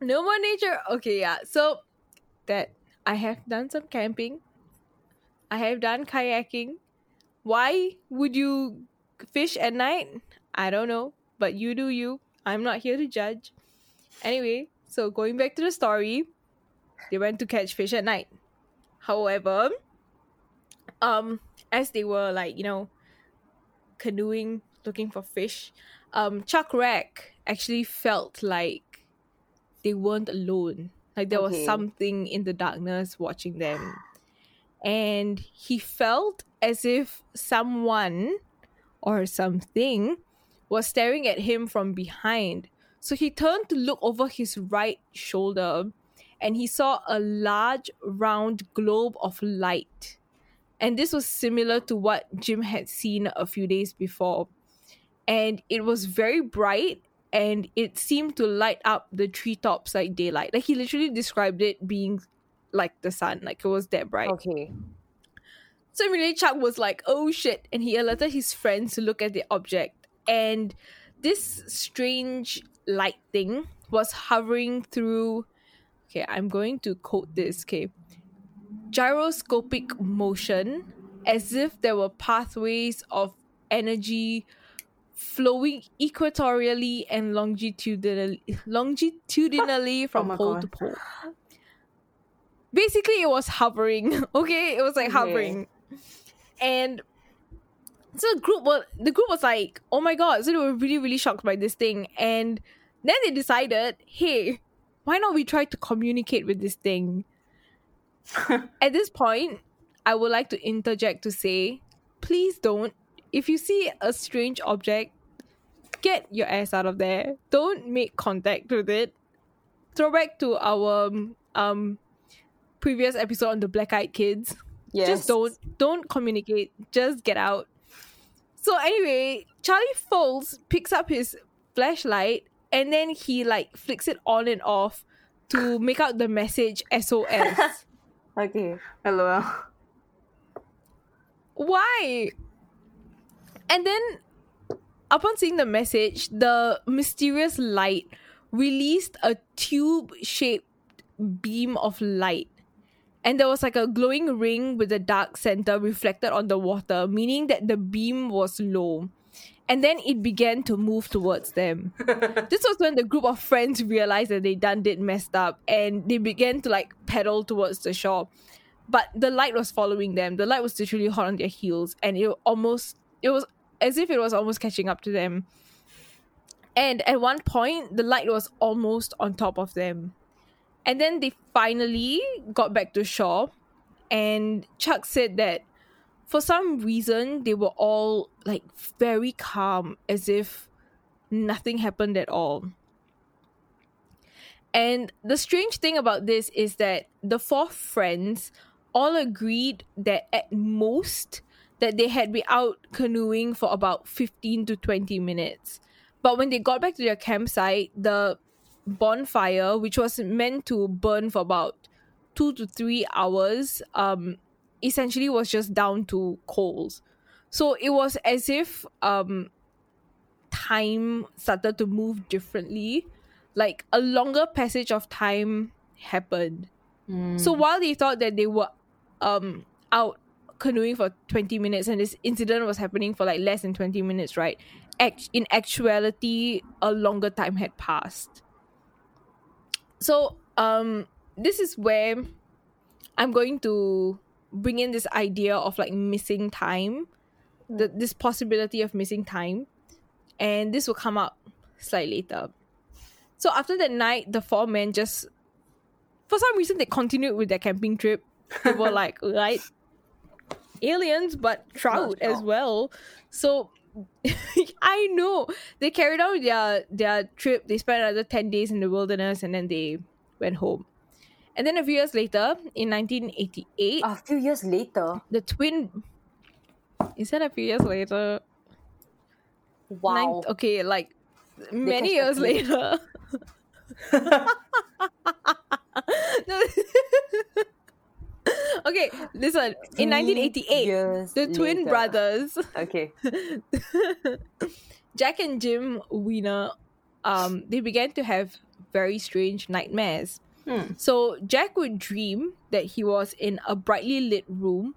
no more nature. Okay, yeah. So that I have done some camping. I have done kayaking. Why would you fish at night? I don't know, but you do you. I'm not here to judge. Anyway, so going back to the story, they went to catch fish at night. However, um, as they were like, you know, canoeing, looking for fish, um, Chuck Rak actually felt like they weren't alone. Like there was something in the darkness watching them. And he felt as if someone or something was staring at him from behind. So he turned to look over his right shoulder and he saw a large round globe of light. And this was similar to what Jim had seen a few days before. And it was very bright and it seemed to light up the treetops like daylight. Like he literally described it being like the sun, like it was that bright. Okay. So immediately Chuck was like, oh shit. And he alerted his friends to look at the object. And this strange light thing was hovering through. Okay, I'm going to quote this, okay. Gyroscopic motion, as if there were pathways of energy flowing equatorially and longitudinally, longitudinally oh from my pole God. to pole. Basically, it was hovering. Okay, it was like Okay. hovering, and so the group was the group was like, "Oh my god!" So they were really really shocked by this thing, and then they decided, "Hey, why not we try to communicate with this thing?" At this point, I would like to interject to say, please don't. If you see a strange object, get your ass out of there. Don't make contact with it. Throwback to our um previous episode on the black eyed kids. Yes. Just don't don't communicate. Just get out. So anyway, Charlie Foltz picks up his flashlight and then he like flicks it on and off to make out the message SOS. Okay. LOL. Why? And then, upon seeing the message, the mysterious light released a tube shaped beam of light. And there was like a glowing ring with a dark center reflected on the water, meaning that the beam was low. And then it began to move towards them. this was when the group of friends realized that they done did messed up and they began to like pedal towards the shore but the light was following them. The light was literally hot on their heels, and it almost it was as if it was almost catching up to them. And at one point, the light was almost on top of them. And then they finally got back to shore, and Chuck said that for some reason they were all like very calm, as if nothing happened at all. And the strange thing about this is that the four friends all agreed that at most that they had been out canoeing for about 15 to 20 minutes. But when they got back to their campsite, the bonfire, which was meant to burn for about two to three hours, um, essentially was just down to coals. So it was as if um, time started to move differently. Like a longer passage of time happened. So while they thought that they were um, out canoeing for 20 minutes and this incident was happening for like less than 20 minutes, right? Act- in actuality, a longer time had passed. So, um, this is where I'm going to bring in this idea of like missing time, the, this possibility of missing time, and this will come up slightly later. So after that night, the four men just, for some reason, they continued with their camping trip. They were like, right, aliens, but trout as well. So I know they carried out their their trip. They spent another ten days in the wilderness, and then they went home. And then a few years later, in 1988, A few years later, the twin. Is that a few years later? wow. Nine- okay, like many years later. No. Okay, listen. In 1988, years the twin later. brothers, Okay. Jack and Jim Weiner, um, they began to have very strange nightmares. Hmm. So Jack would dream that he was in a brightly lit room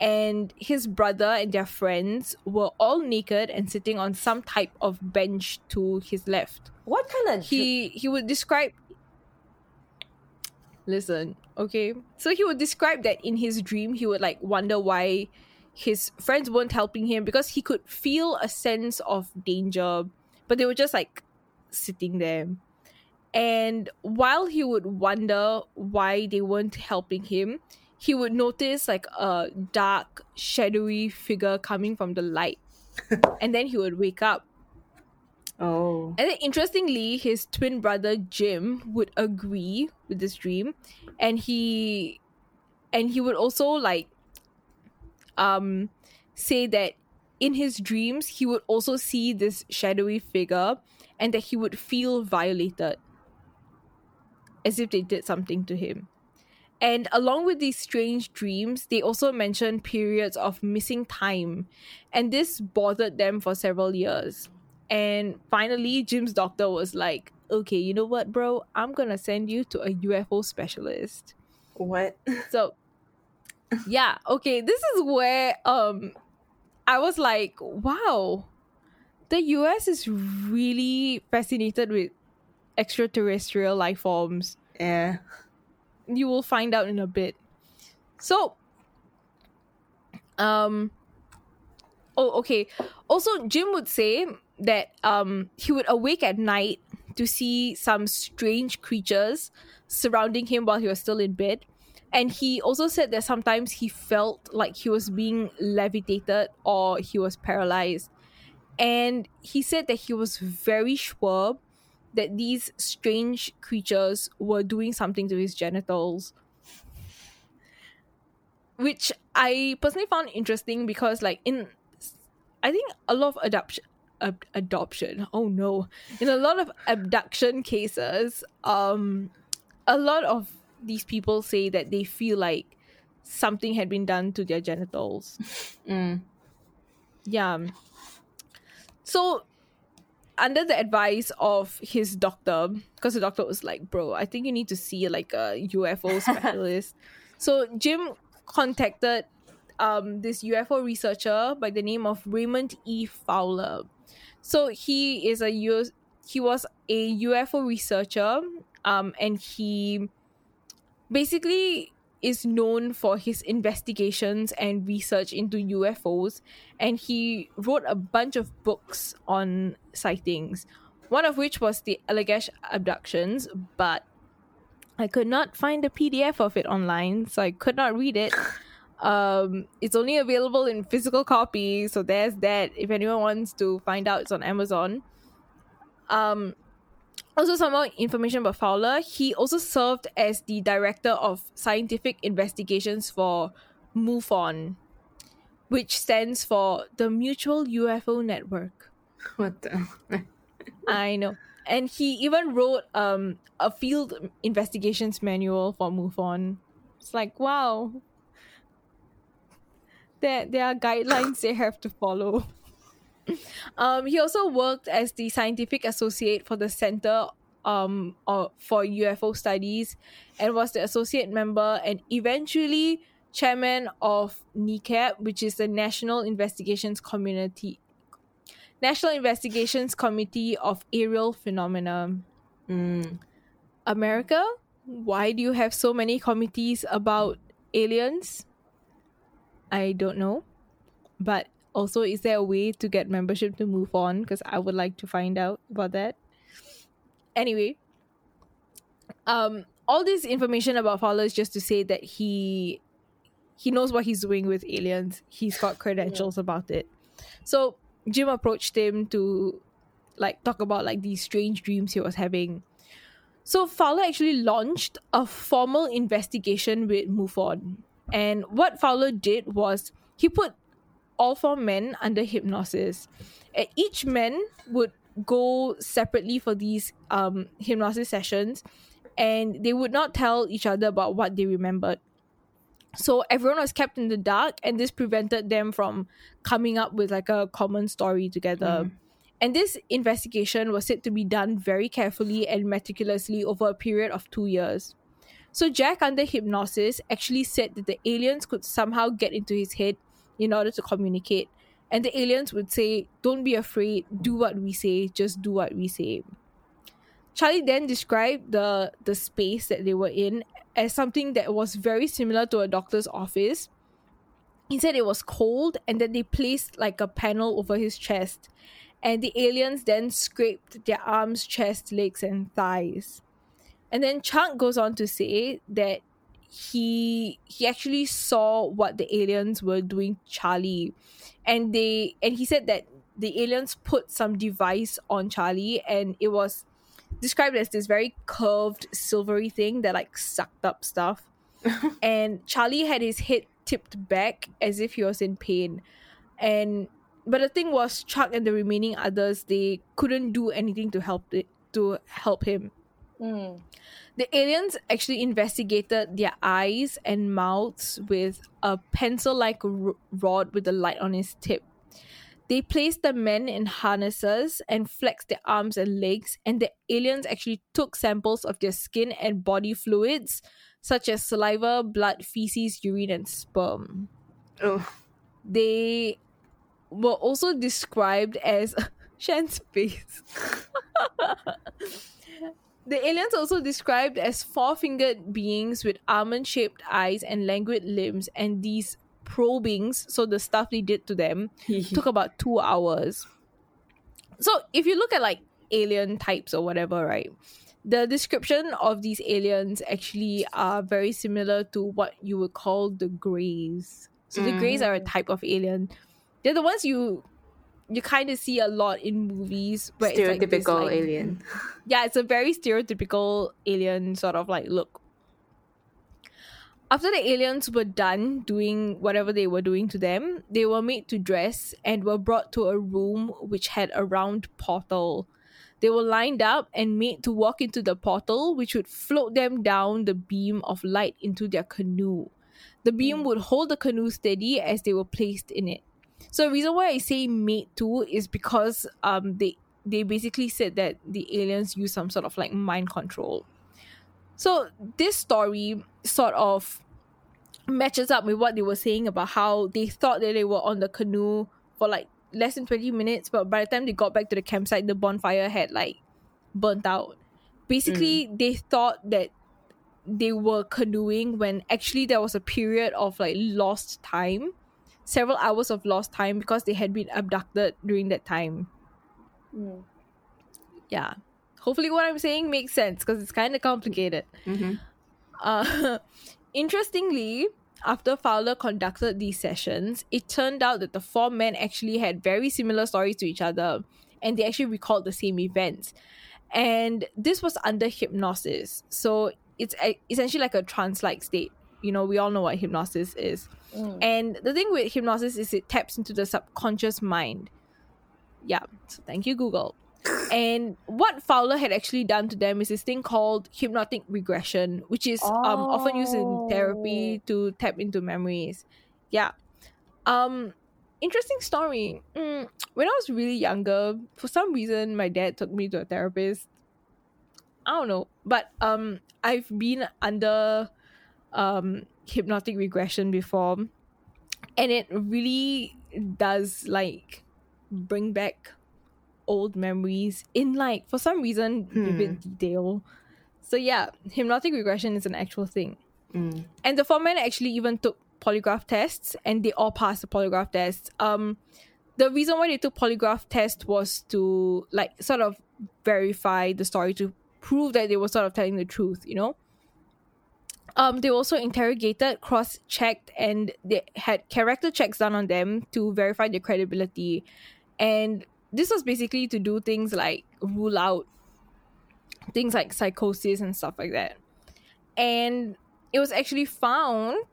and his brother and their friends were all naked and sitting on some type of bench to his left. What kind of He he would describe Listen, okay. So he would describe that in his dream he would like wonder why his friends weren't helping him because he could feel a sense of danger, but they were just like sitting there. And while he would wonder why they weren't helping him, he would notice like a dark, shadowy figure coming from the light. and then he would wake up. Oh. And then interestingly, his twin brother Jim would agree with this dream. And he and he would also like um say that in his dreams he would also see this shadowy figure and that he would feel violated as if they did something to him. And along with these strange dreams, they also mentioned periods of missing time. And this bothered them for several years. And finally, Jim's doctor was like, okay, you know what, bro? I'm going to send you to a UFO specialist. What? So, yeah, okay, this is where um I was like, wow, the US is really fascinated with extraterrestrial life forms. Yeah. You will find out in a bit. So, um, oh, okay. Also, Jim would say that um he would awake at night to see some strange creatures surrounding him while he was still in bed. And he also said that sometimes he felt like he was being levitated or he was paralyzed. And he said that he was very sure that these strange creatures were doing something to his genitals. Which I personally found interesting because, like, in I think a lot of adoption, ab- adoption. Oh no! In a lot of abduction cases, um, a lot of these people say that they feel like something had been done to their genitals. Mm. Yeah. So, under the advice of his doctor, because the doctor was like, "Bro, I think you need to see like a UFO specialist." so Jim contacted um this UFO researcher by the name of Raymond E. Fowler. So he is a U- he was a UFO researcher, um, and he basically is known for his investigations and research into UFOs, and he wrote a bunch of books on sightings. One of which was the Allagash abductions, but I could not find a PDF of it online, so I could not read it. Um, it's only available in physical copy, so there's that. If anyone wants to find out, it's on Amazon. Um, also, some more information about Fowler. He also served as the director of scientific investigations for MUFON, which stands for the Mutual UFO Network. What the? I know. and he even wrote um a field investigations manual for MUFON. It's like wow. There there are guidelines they have to follow. um, he also worked as the scientific associate for the Center um uh, for UFO Studies and was the associate member and eventually chairman of NICAP, which is the National Investigations Community National Investigations Committee of Aerial Phenomena. Mm. America, why do you have so many committees about aliens? I don't know. But also, is there a way to get membership to MUFON? Because I would like to find out about that. Anyway, um, all this information about Fowler is just to say that he he knows what he's doing with aliens. He's got credentials about it. So Jim approached him to like talk about like these strange dreams he was having. So Fowler actually launched a formal investigation with MUFON. And what Fowler did was he put all four men under hypnosis. And each man would go separately for these um, hypnosis sessions and they would not tell each other about what they remembered. So everyone was kept in the dark, and this prevented them from coming up with like a common story together. And this investigation was said to be done very carefully and meticulously over a period of two years. So Jack, under hypnosis, actually said that the aliens could somehow get into his head in order to communicate. And the aliens would say, Don't be afraid, do what we say, just do what we say. Charlie then described the the space that they were in as something that was very similar to a doctor's office. He said it was cold and that they placed like a panel over his chest. And the aliens then scraped their arms, chest, legs, and thighs. And then Chuck goes on to say that he he actually saw what the aliens were doing Charlie. And they and he said that the aliens put some device on Charlie and it was described as this very curved silvery thing that like sucked up stuff. and Charlie had his head tipped back as if he was in pain. And but the thing was Chuck and the remaining others they couldn't do anything to help it to help him. Mm. The aliens actually investigated their eyes and mouths with a pencil like r- rod with a light on its tip. They placed the men in harnesses and flexed their arms and legs, and the aliens actually took samples of their skin and body fluids, such as saliva, blood, feces, urine, and sperm. Oh. They were also described as Shan's face. the aliens also described as four-fingered beings with almond-shaped eyes and languid limbs, and these probings, so the stuff they did to them, took about two hours. So if you look at like alien types or whatever, right? The description of these aliens actually are very similar to what you would call the Greys. So the Greys mm. are a type of alien. They're the ones you you kind of see a lot in movies where it's like this, Stereotypical like- alien. yeah, it's a very stereotypical alien sort of like look. After the aliens were done doing whatever they were doing to them, they were made to dress and were brought to a room which had a round portal. They were lined up and made to walk into the portal, which would float them down the beam of light into their canoe. The beam hmm. would hold the canoe steady as they were placed in it. So the reason why I say made to is because um they they basically said that the aliens use some sort of like mind control. So this story sort of matches up with what they were saying about how they thought that they were on the canoe for like less than 20 minutes, but by the time they got back to the campsite, the bonfire had like burnt out. Basically, they thought that they were canoeing when actually there was a period of like lost time, several hours of lost time because they had been abducted during that time. Mm. Yeah. Hopefully, what I'm saying makes sense because it's kind of complicated. Mhm. Uh, interestingly, after Fowler conducted these sessions, it turned out that the four men actually had very similar stories to each other and they actually recalled the same events. And this was under hypnosis. So it's essentially like a trance like state. You know, we all know what hypnosis is. Mm. And the thing with hypnosis is it taps into the subconscious mind. Yeah. So thank you, Google. And what Fowler had actually done to them is this thing called hypnotic regression, which is um, often used in therapy to tap into memories. Yeah. Um, interesting story. Mm, when I was really younger, for some reason, my dad took me to a therapist. I don't know, but um, I've been under um hypnotic regression before, and it really does like bring back old memories in like for some reason vivid detail. So yeah, hypnotic regression is an actual thing. And the four men actually even took polygraph tests and they all passed the polygraph tests. Um the reason why they took polygraph test was to like sort of verify the story to prove that they were sort of telling the truth, you know? Um, they also interrogated, cross checked, and they had character checks done on them to verify their credibility. And this was basically to do things like rule out things like psychosis and stuff like that. And it was actually found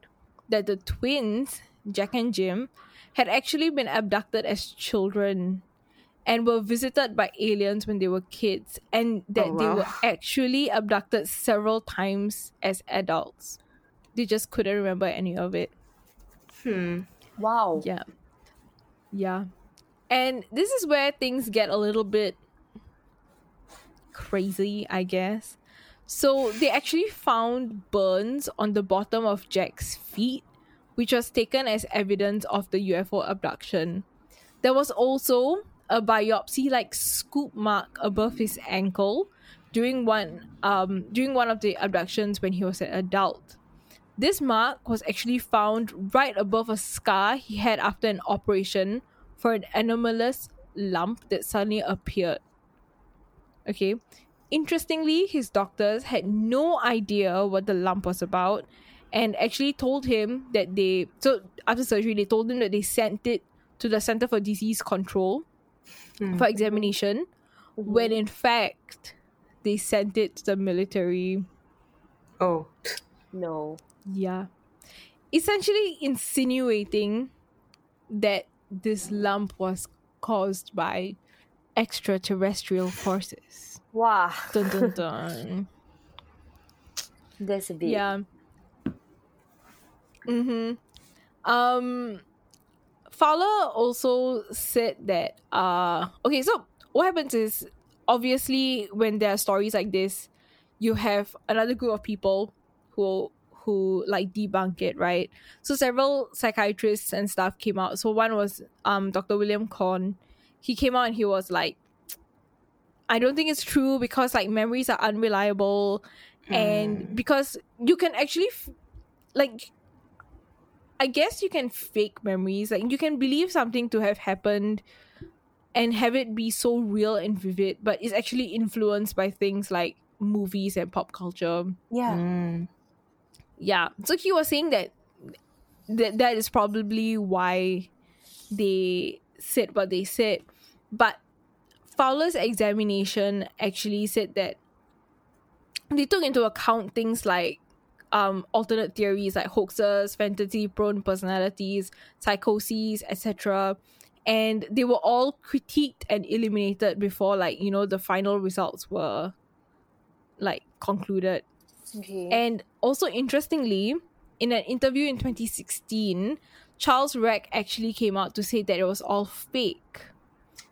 that the twins, Jack and Jim, had actually been abducted as children and were visited by aliens when they were kids, and that Oh, they were actually abducted several times as adults. They just couldn't remember any of it. Hmm. Wow. Yeah. Yeah. And this is where things get a little bit crazy, I guess. So they actually found burns on the bottom of Jack's feet, which was taken as evidence of the UFO abduction. There was also a biopsy like scoop mark above his ankle during one um during one of the abductions when he was an adult. This mark was actually found right above a scar he had after an operation for an anomalous lump that suddenly appeared. Okay. Interestingly, his doctors had no idea what the lump was about and actually told him that they so after surgery they told him that they sent it to the Center for Disease Control for examination when in fact they sent it to the military Oh. No. yeah. Essentially insinuating that this lump was caused by extraterrestrial forces. Wow. Dun dun dun. That's a bit. yeah. Mm-hmm. Um Fowler also said that uh okay, so what happens is obviously when there are stories like this, you have another group of people who who like debunk it, right? So several psychiatrists and stuff came out. So one was um Dr. William Korn. He came out and he was like I don't think it's true because like memories are unreliable and because you can actually f- like I guess you can fake memories. Like you can believe something to have happened and have it be so real and vivid, but it's actually influenced by things like movies and pop culture. Yeah. Mm. Yeah. So he was saying that that, that is probably why they said what they said. But Fowler's examination actually said that they took into account things like um, alternate theories like hoaxes, fantasy prone personalities, psychoses, etc. And they were all critiqued and eliminated before, like, you know, the final results were like concluded. Okay. And also, interestingly, in an interview in 2016, Charles Reck actually came out to say that it was all fake.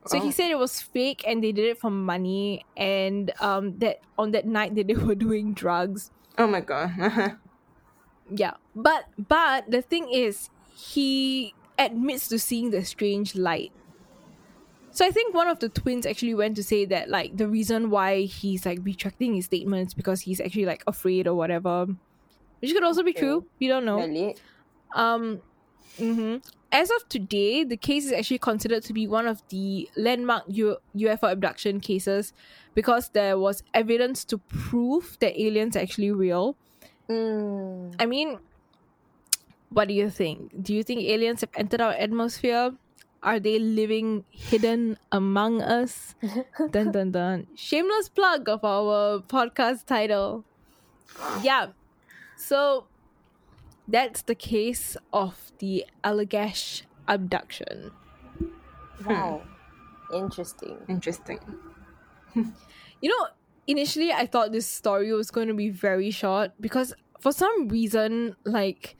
So he Oh. said it was fake and they did it for money, and um, that on that night that they were doing drugs. Oh my god. Yeah, but but the thing is, he admits to seeing the strange light. So I think one of the twins actually went to say that like the reason why he's like retracting his statements because he's actually like afraid or whatever, which could also be Okay. true. We don't know. Valid. Um, mhm. As of today, the case is actually considered to be one of the landmark U- UFO abduction cases because there was evidence to prove that aliens are actually real. Mm. I mean, what do you think? Do you think aliens have entered our atmosphere? Are they living hidden among us? dun dun dun. Shameless plug of our podcast title. Yeah. So that's the case of the Allagash abduction. Wow. Interesting. Interesting. You know, initially I thought this story was going to be very short because for some reason, like,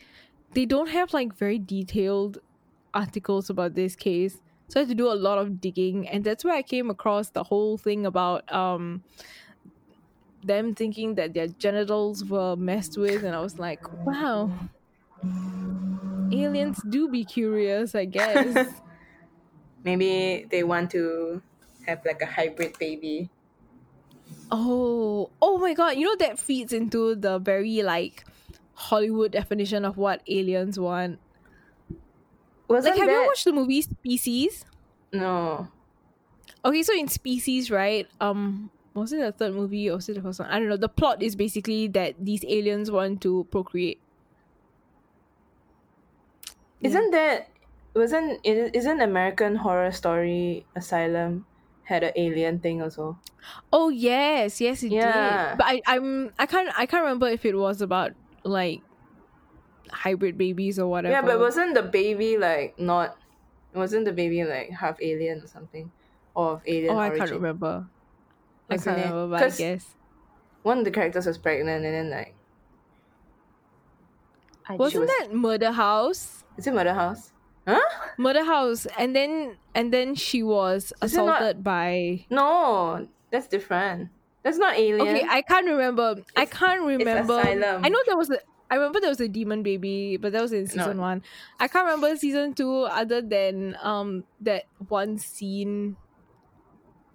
they don't have like very detailed articles about this case. So I had to do a lot of digging, and that's where I came across the whole thing about um them thinking that their genitals were messed with, and I was like, wow, aliens do be curious, I guess. Maybe they want to have like a hybrid baby. Oh, oh my god! You know that feeds into the very like Hollywood definition of what aliens want. Wasn't Like, have you watched the movie Species? No. Okay, so in Species, right? Um, was it the third movie or was it the first one? I don't know. The plot is basically that these aliens want to procreate. Isn't that wasn't isn't American Horror Story Asylum had an alien thing also? Oh yes, yes it Yeah. did. But I, I'm I can't I can't remember if it was about like hybrid babies or whatever. Yeah, but wasn't the baby like not? Wasn't the baby like half alien or something, or of alien oh, I can't remember. I Wasn't can't it? remember, but I guess. One of the characters was pregnant, and then like, I Wasn't was- that Murder House? Is it Murder House? Huh? Murder House, and then and then she was Is it not- assaulted by. No, that's different. That's not alien. Okay, I can't remember. I can't remember. I know there was a. I remember there was a demon baby, but that was in season No. one. I can't remember season two other than um that one scene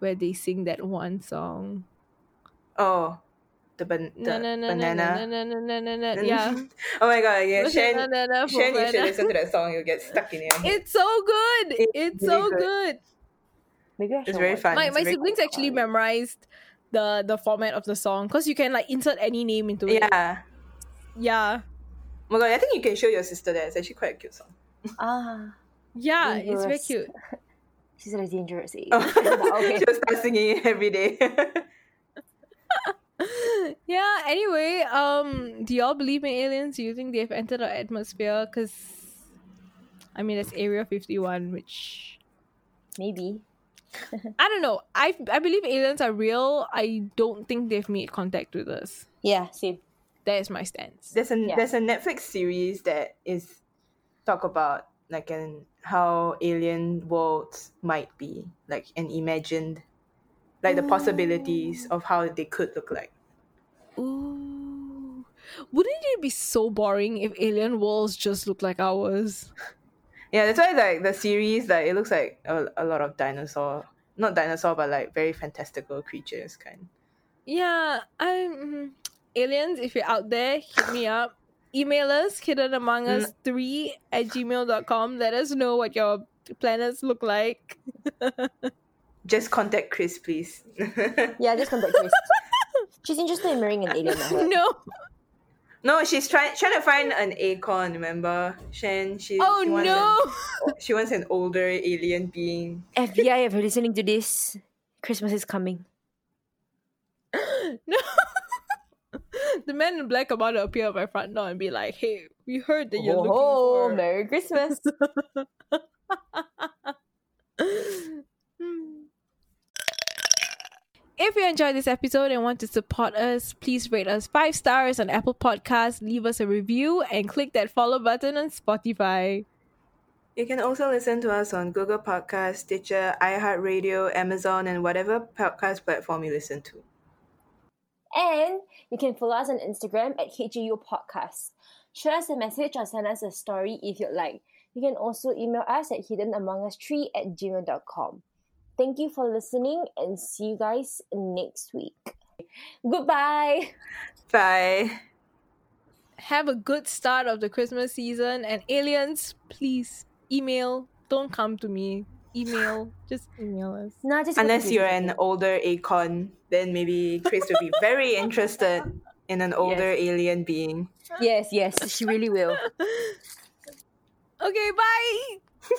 where they sing that one song. oh, the, ban- the Na na na na na banana. na na na na na. Yeah. oh my god! Yeah, Shen, Shen, you should listen to that song. You'll get stuck in your head. It's so good. It's It's really so good. good. Maybe I It's very watch fun. My It's my very siblings actually fun. memorized the the format of the song because you can like insert any name into it. Yeah. Yeah. Oh my god! I think you can show your sister that. It's actually quite a cute song. Ah, Yeah, it's very cute. she's at a dangerous age. Oh. okay. She'll start singing every day. yeah anyway um do y'all believe in aliens do you think they've entered our atmosphere because i mean that's area 51 which Maybe. i don't know i i believe aliens are real i don't think they've made contact with us Yeah, same. that is my stance there's a Yeah. there's a Netflix series that is talk about like an how alien worlds might be like an imagined like the possibilities of how they could look like. Ooh. wouldn't it be so boring if alien worlds just look like ours Yeah, that's why like the series like it looks like a, a lot of dinosaur, not dinosaur, but like very fantastical creatures kind. yeah i'm mm, aliens if you're out there hit me up email us hidden among us 3 at gmail.com let us know what your planets look like Just contact Chris, please. Yeah, just contact Chris. She's interested in marrying an alien. I no no, she's trying trying to find an acorn. Remember, Shen? She oh she wants no an- she wants an older alien being. FBI, if you're listening to this, Christmas is coming. no the man in black about to appear at my front door and be like hey we heard that you're oh, looking for Oh, Merry Christmas. If you enjoyed this episode and want to support us, please rate us five stars on Apple Podcasts, leave us a review, and click that follow button on Spotify. You can also listen to us on Google Podcast, Stitcher, iHeartRadio, Amazon, and whatever podcast platform you listen to. and you can follow us on Instagram at HGU Podcast. Shoot us a message or send us a story if you'd like. You can also email us at hiddenamongus3 at gmail.com. Thank you for listening and see you guys next week. Goodbye. Bye. Have a good start of the Christmas season, and aliens, please email. Don't come to me. Email. Just email us. Nah, just Unless you're Disney. an older acorn, then maybe Chris will be very interested in an older alien being. Yes, yes, she really will. Okay, bye.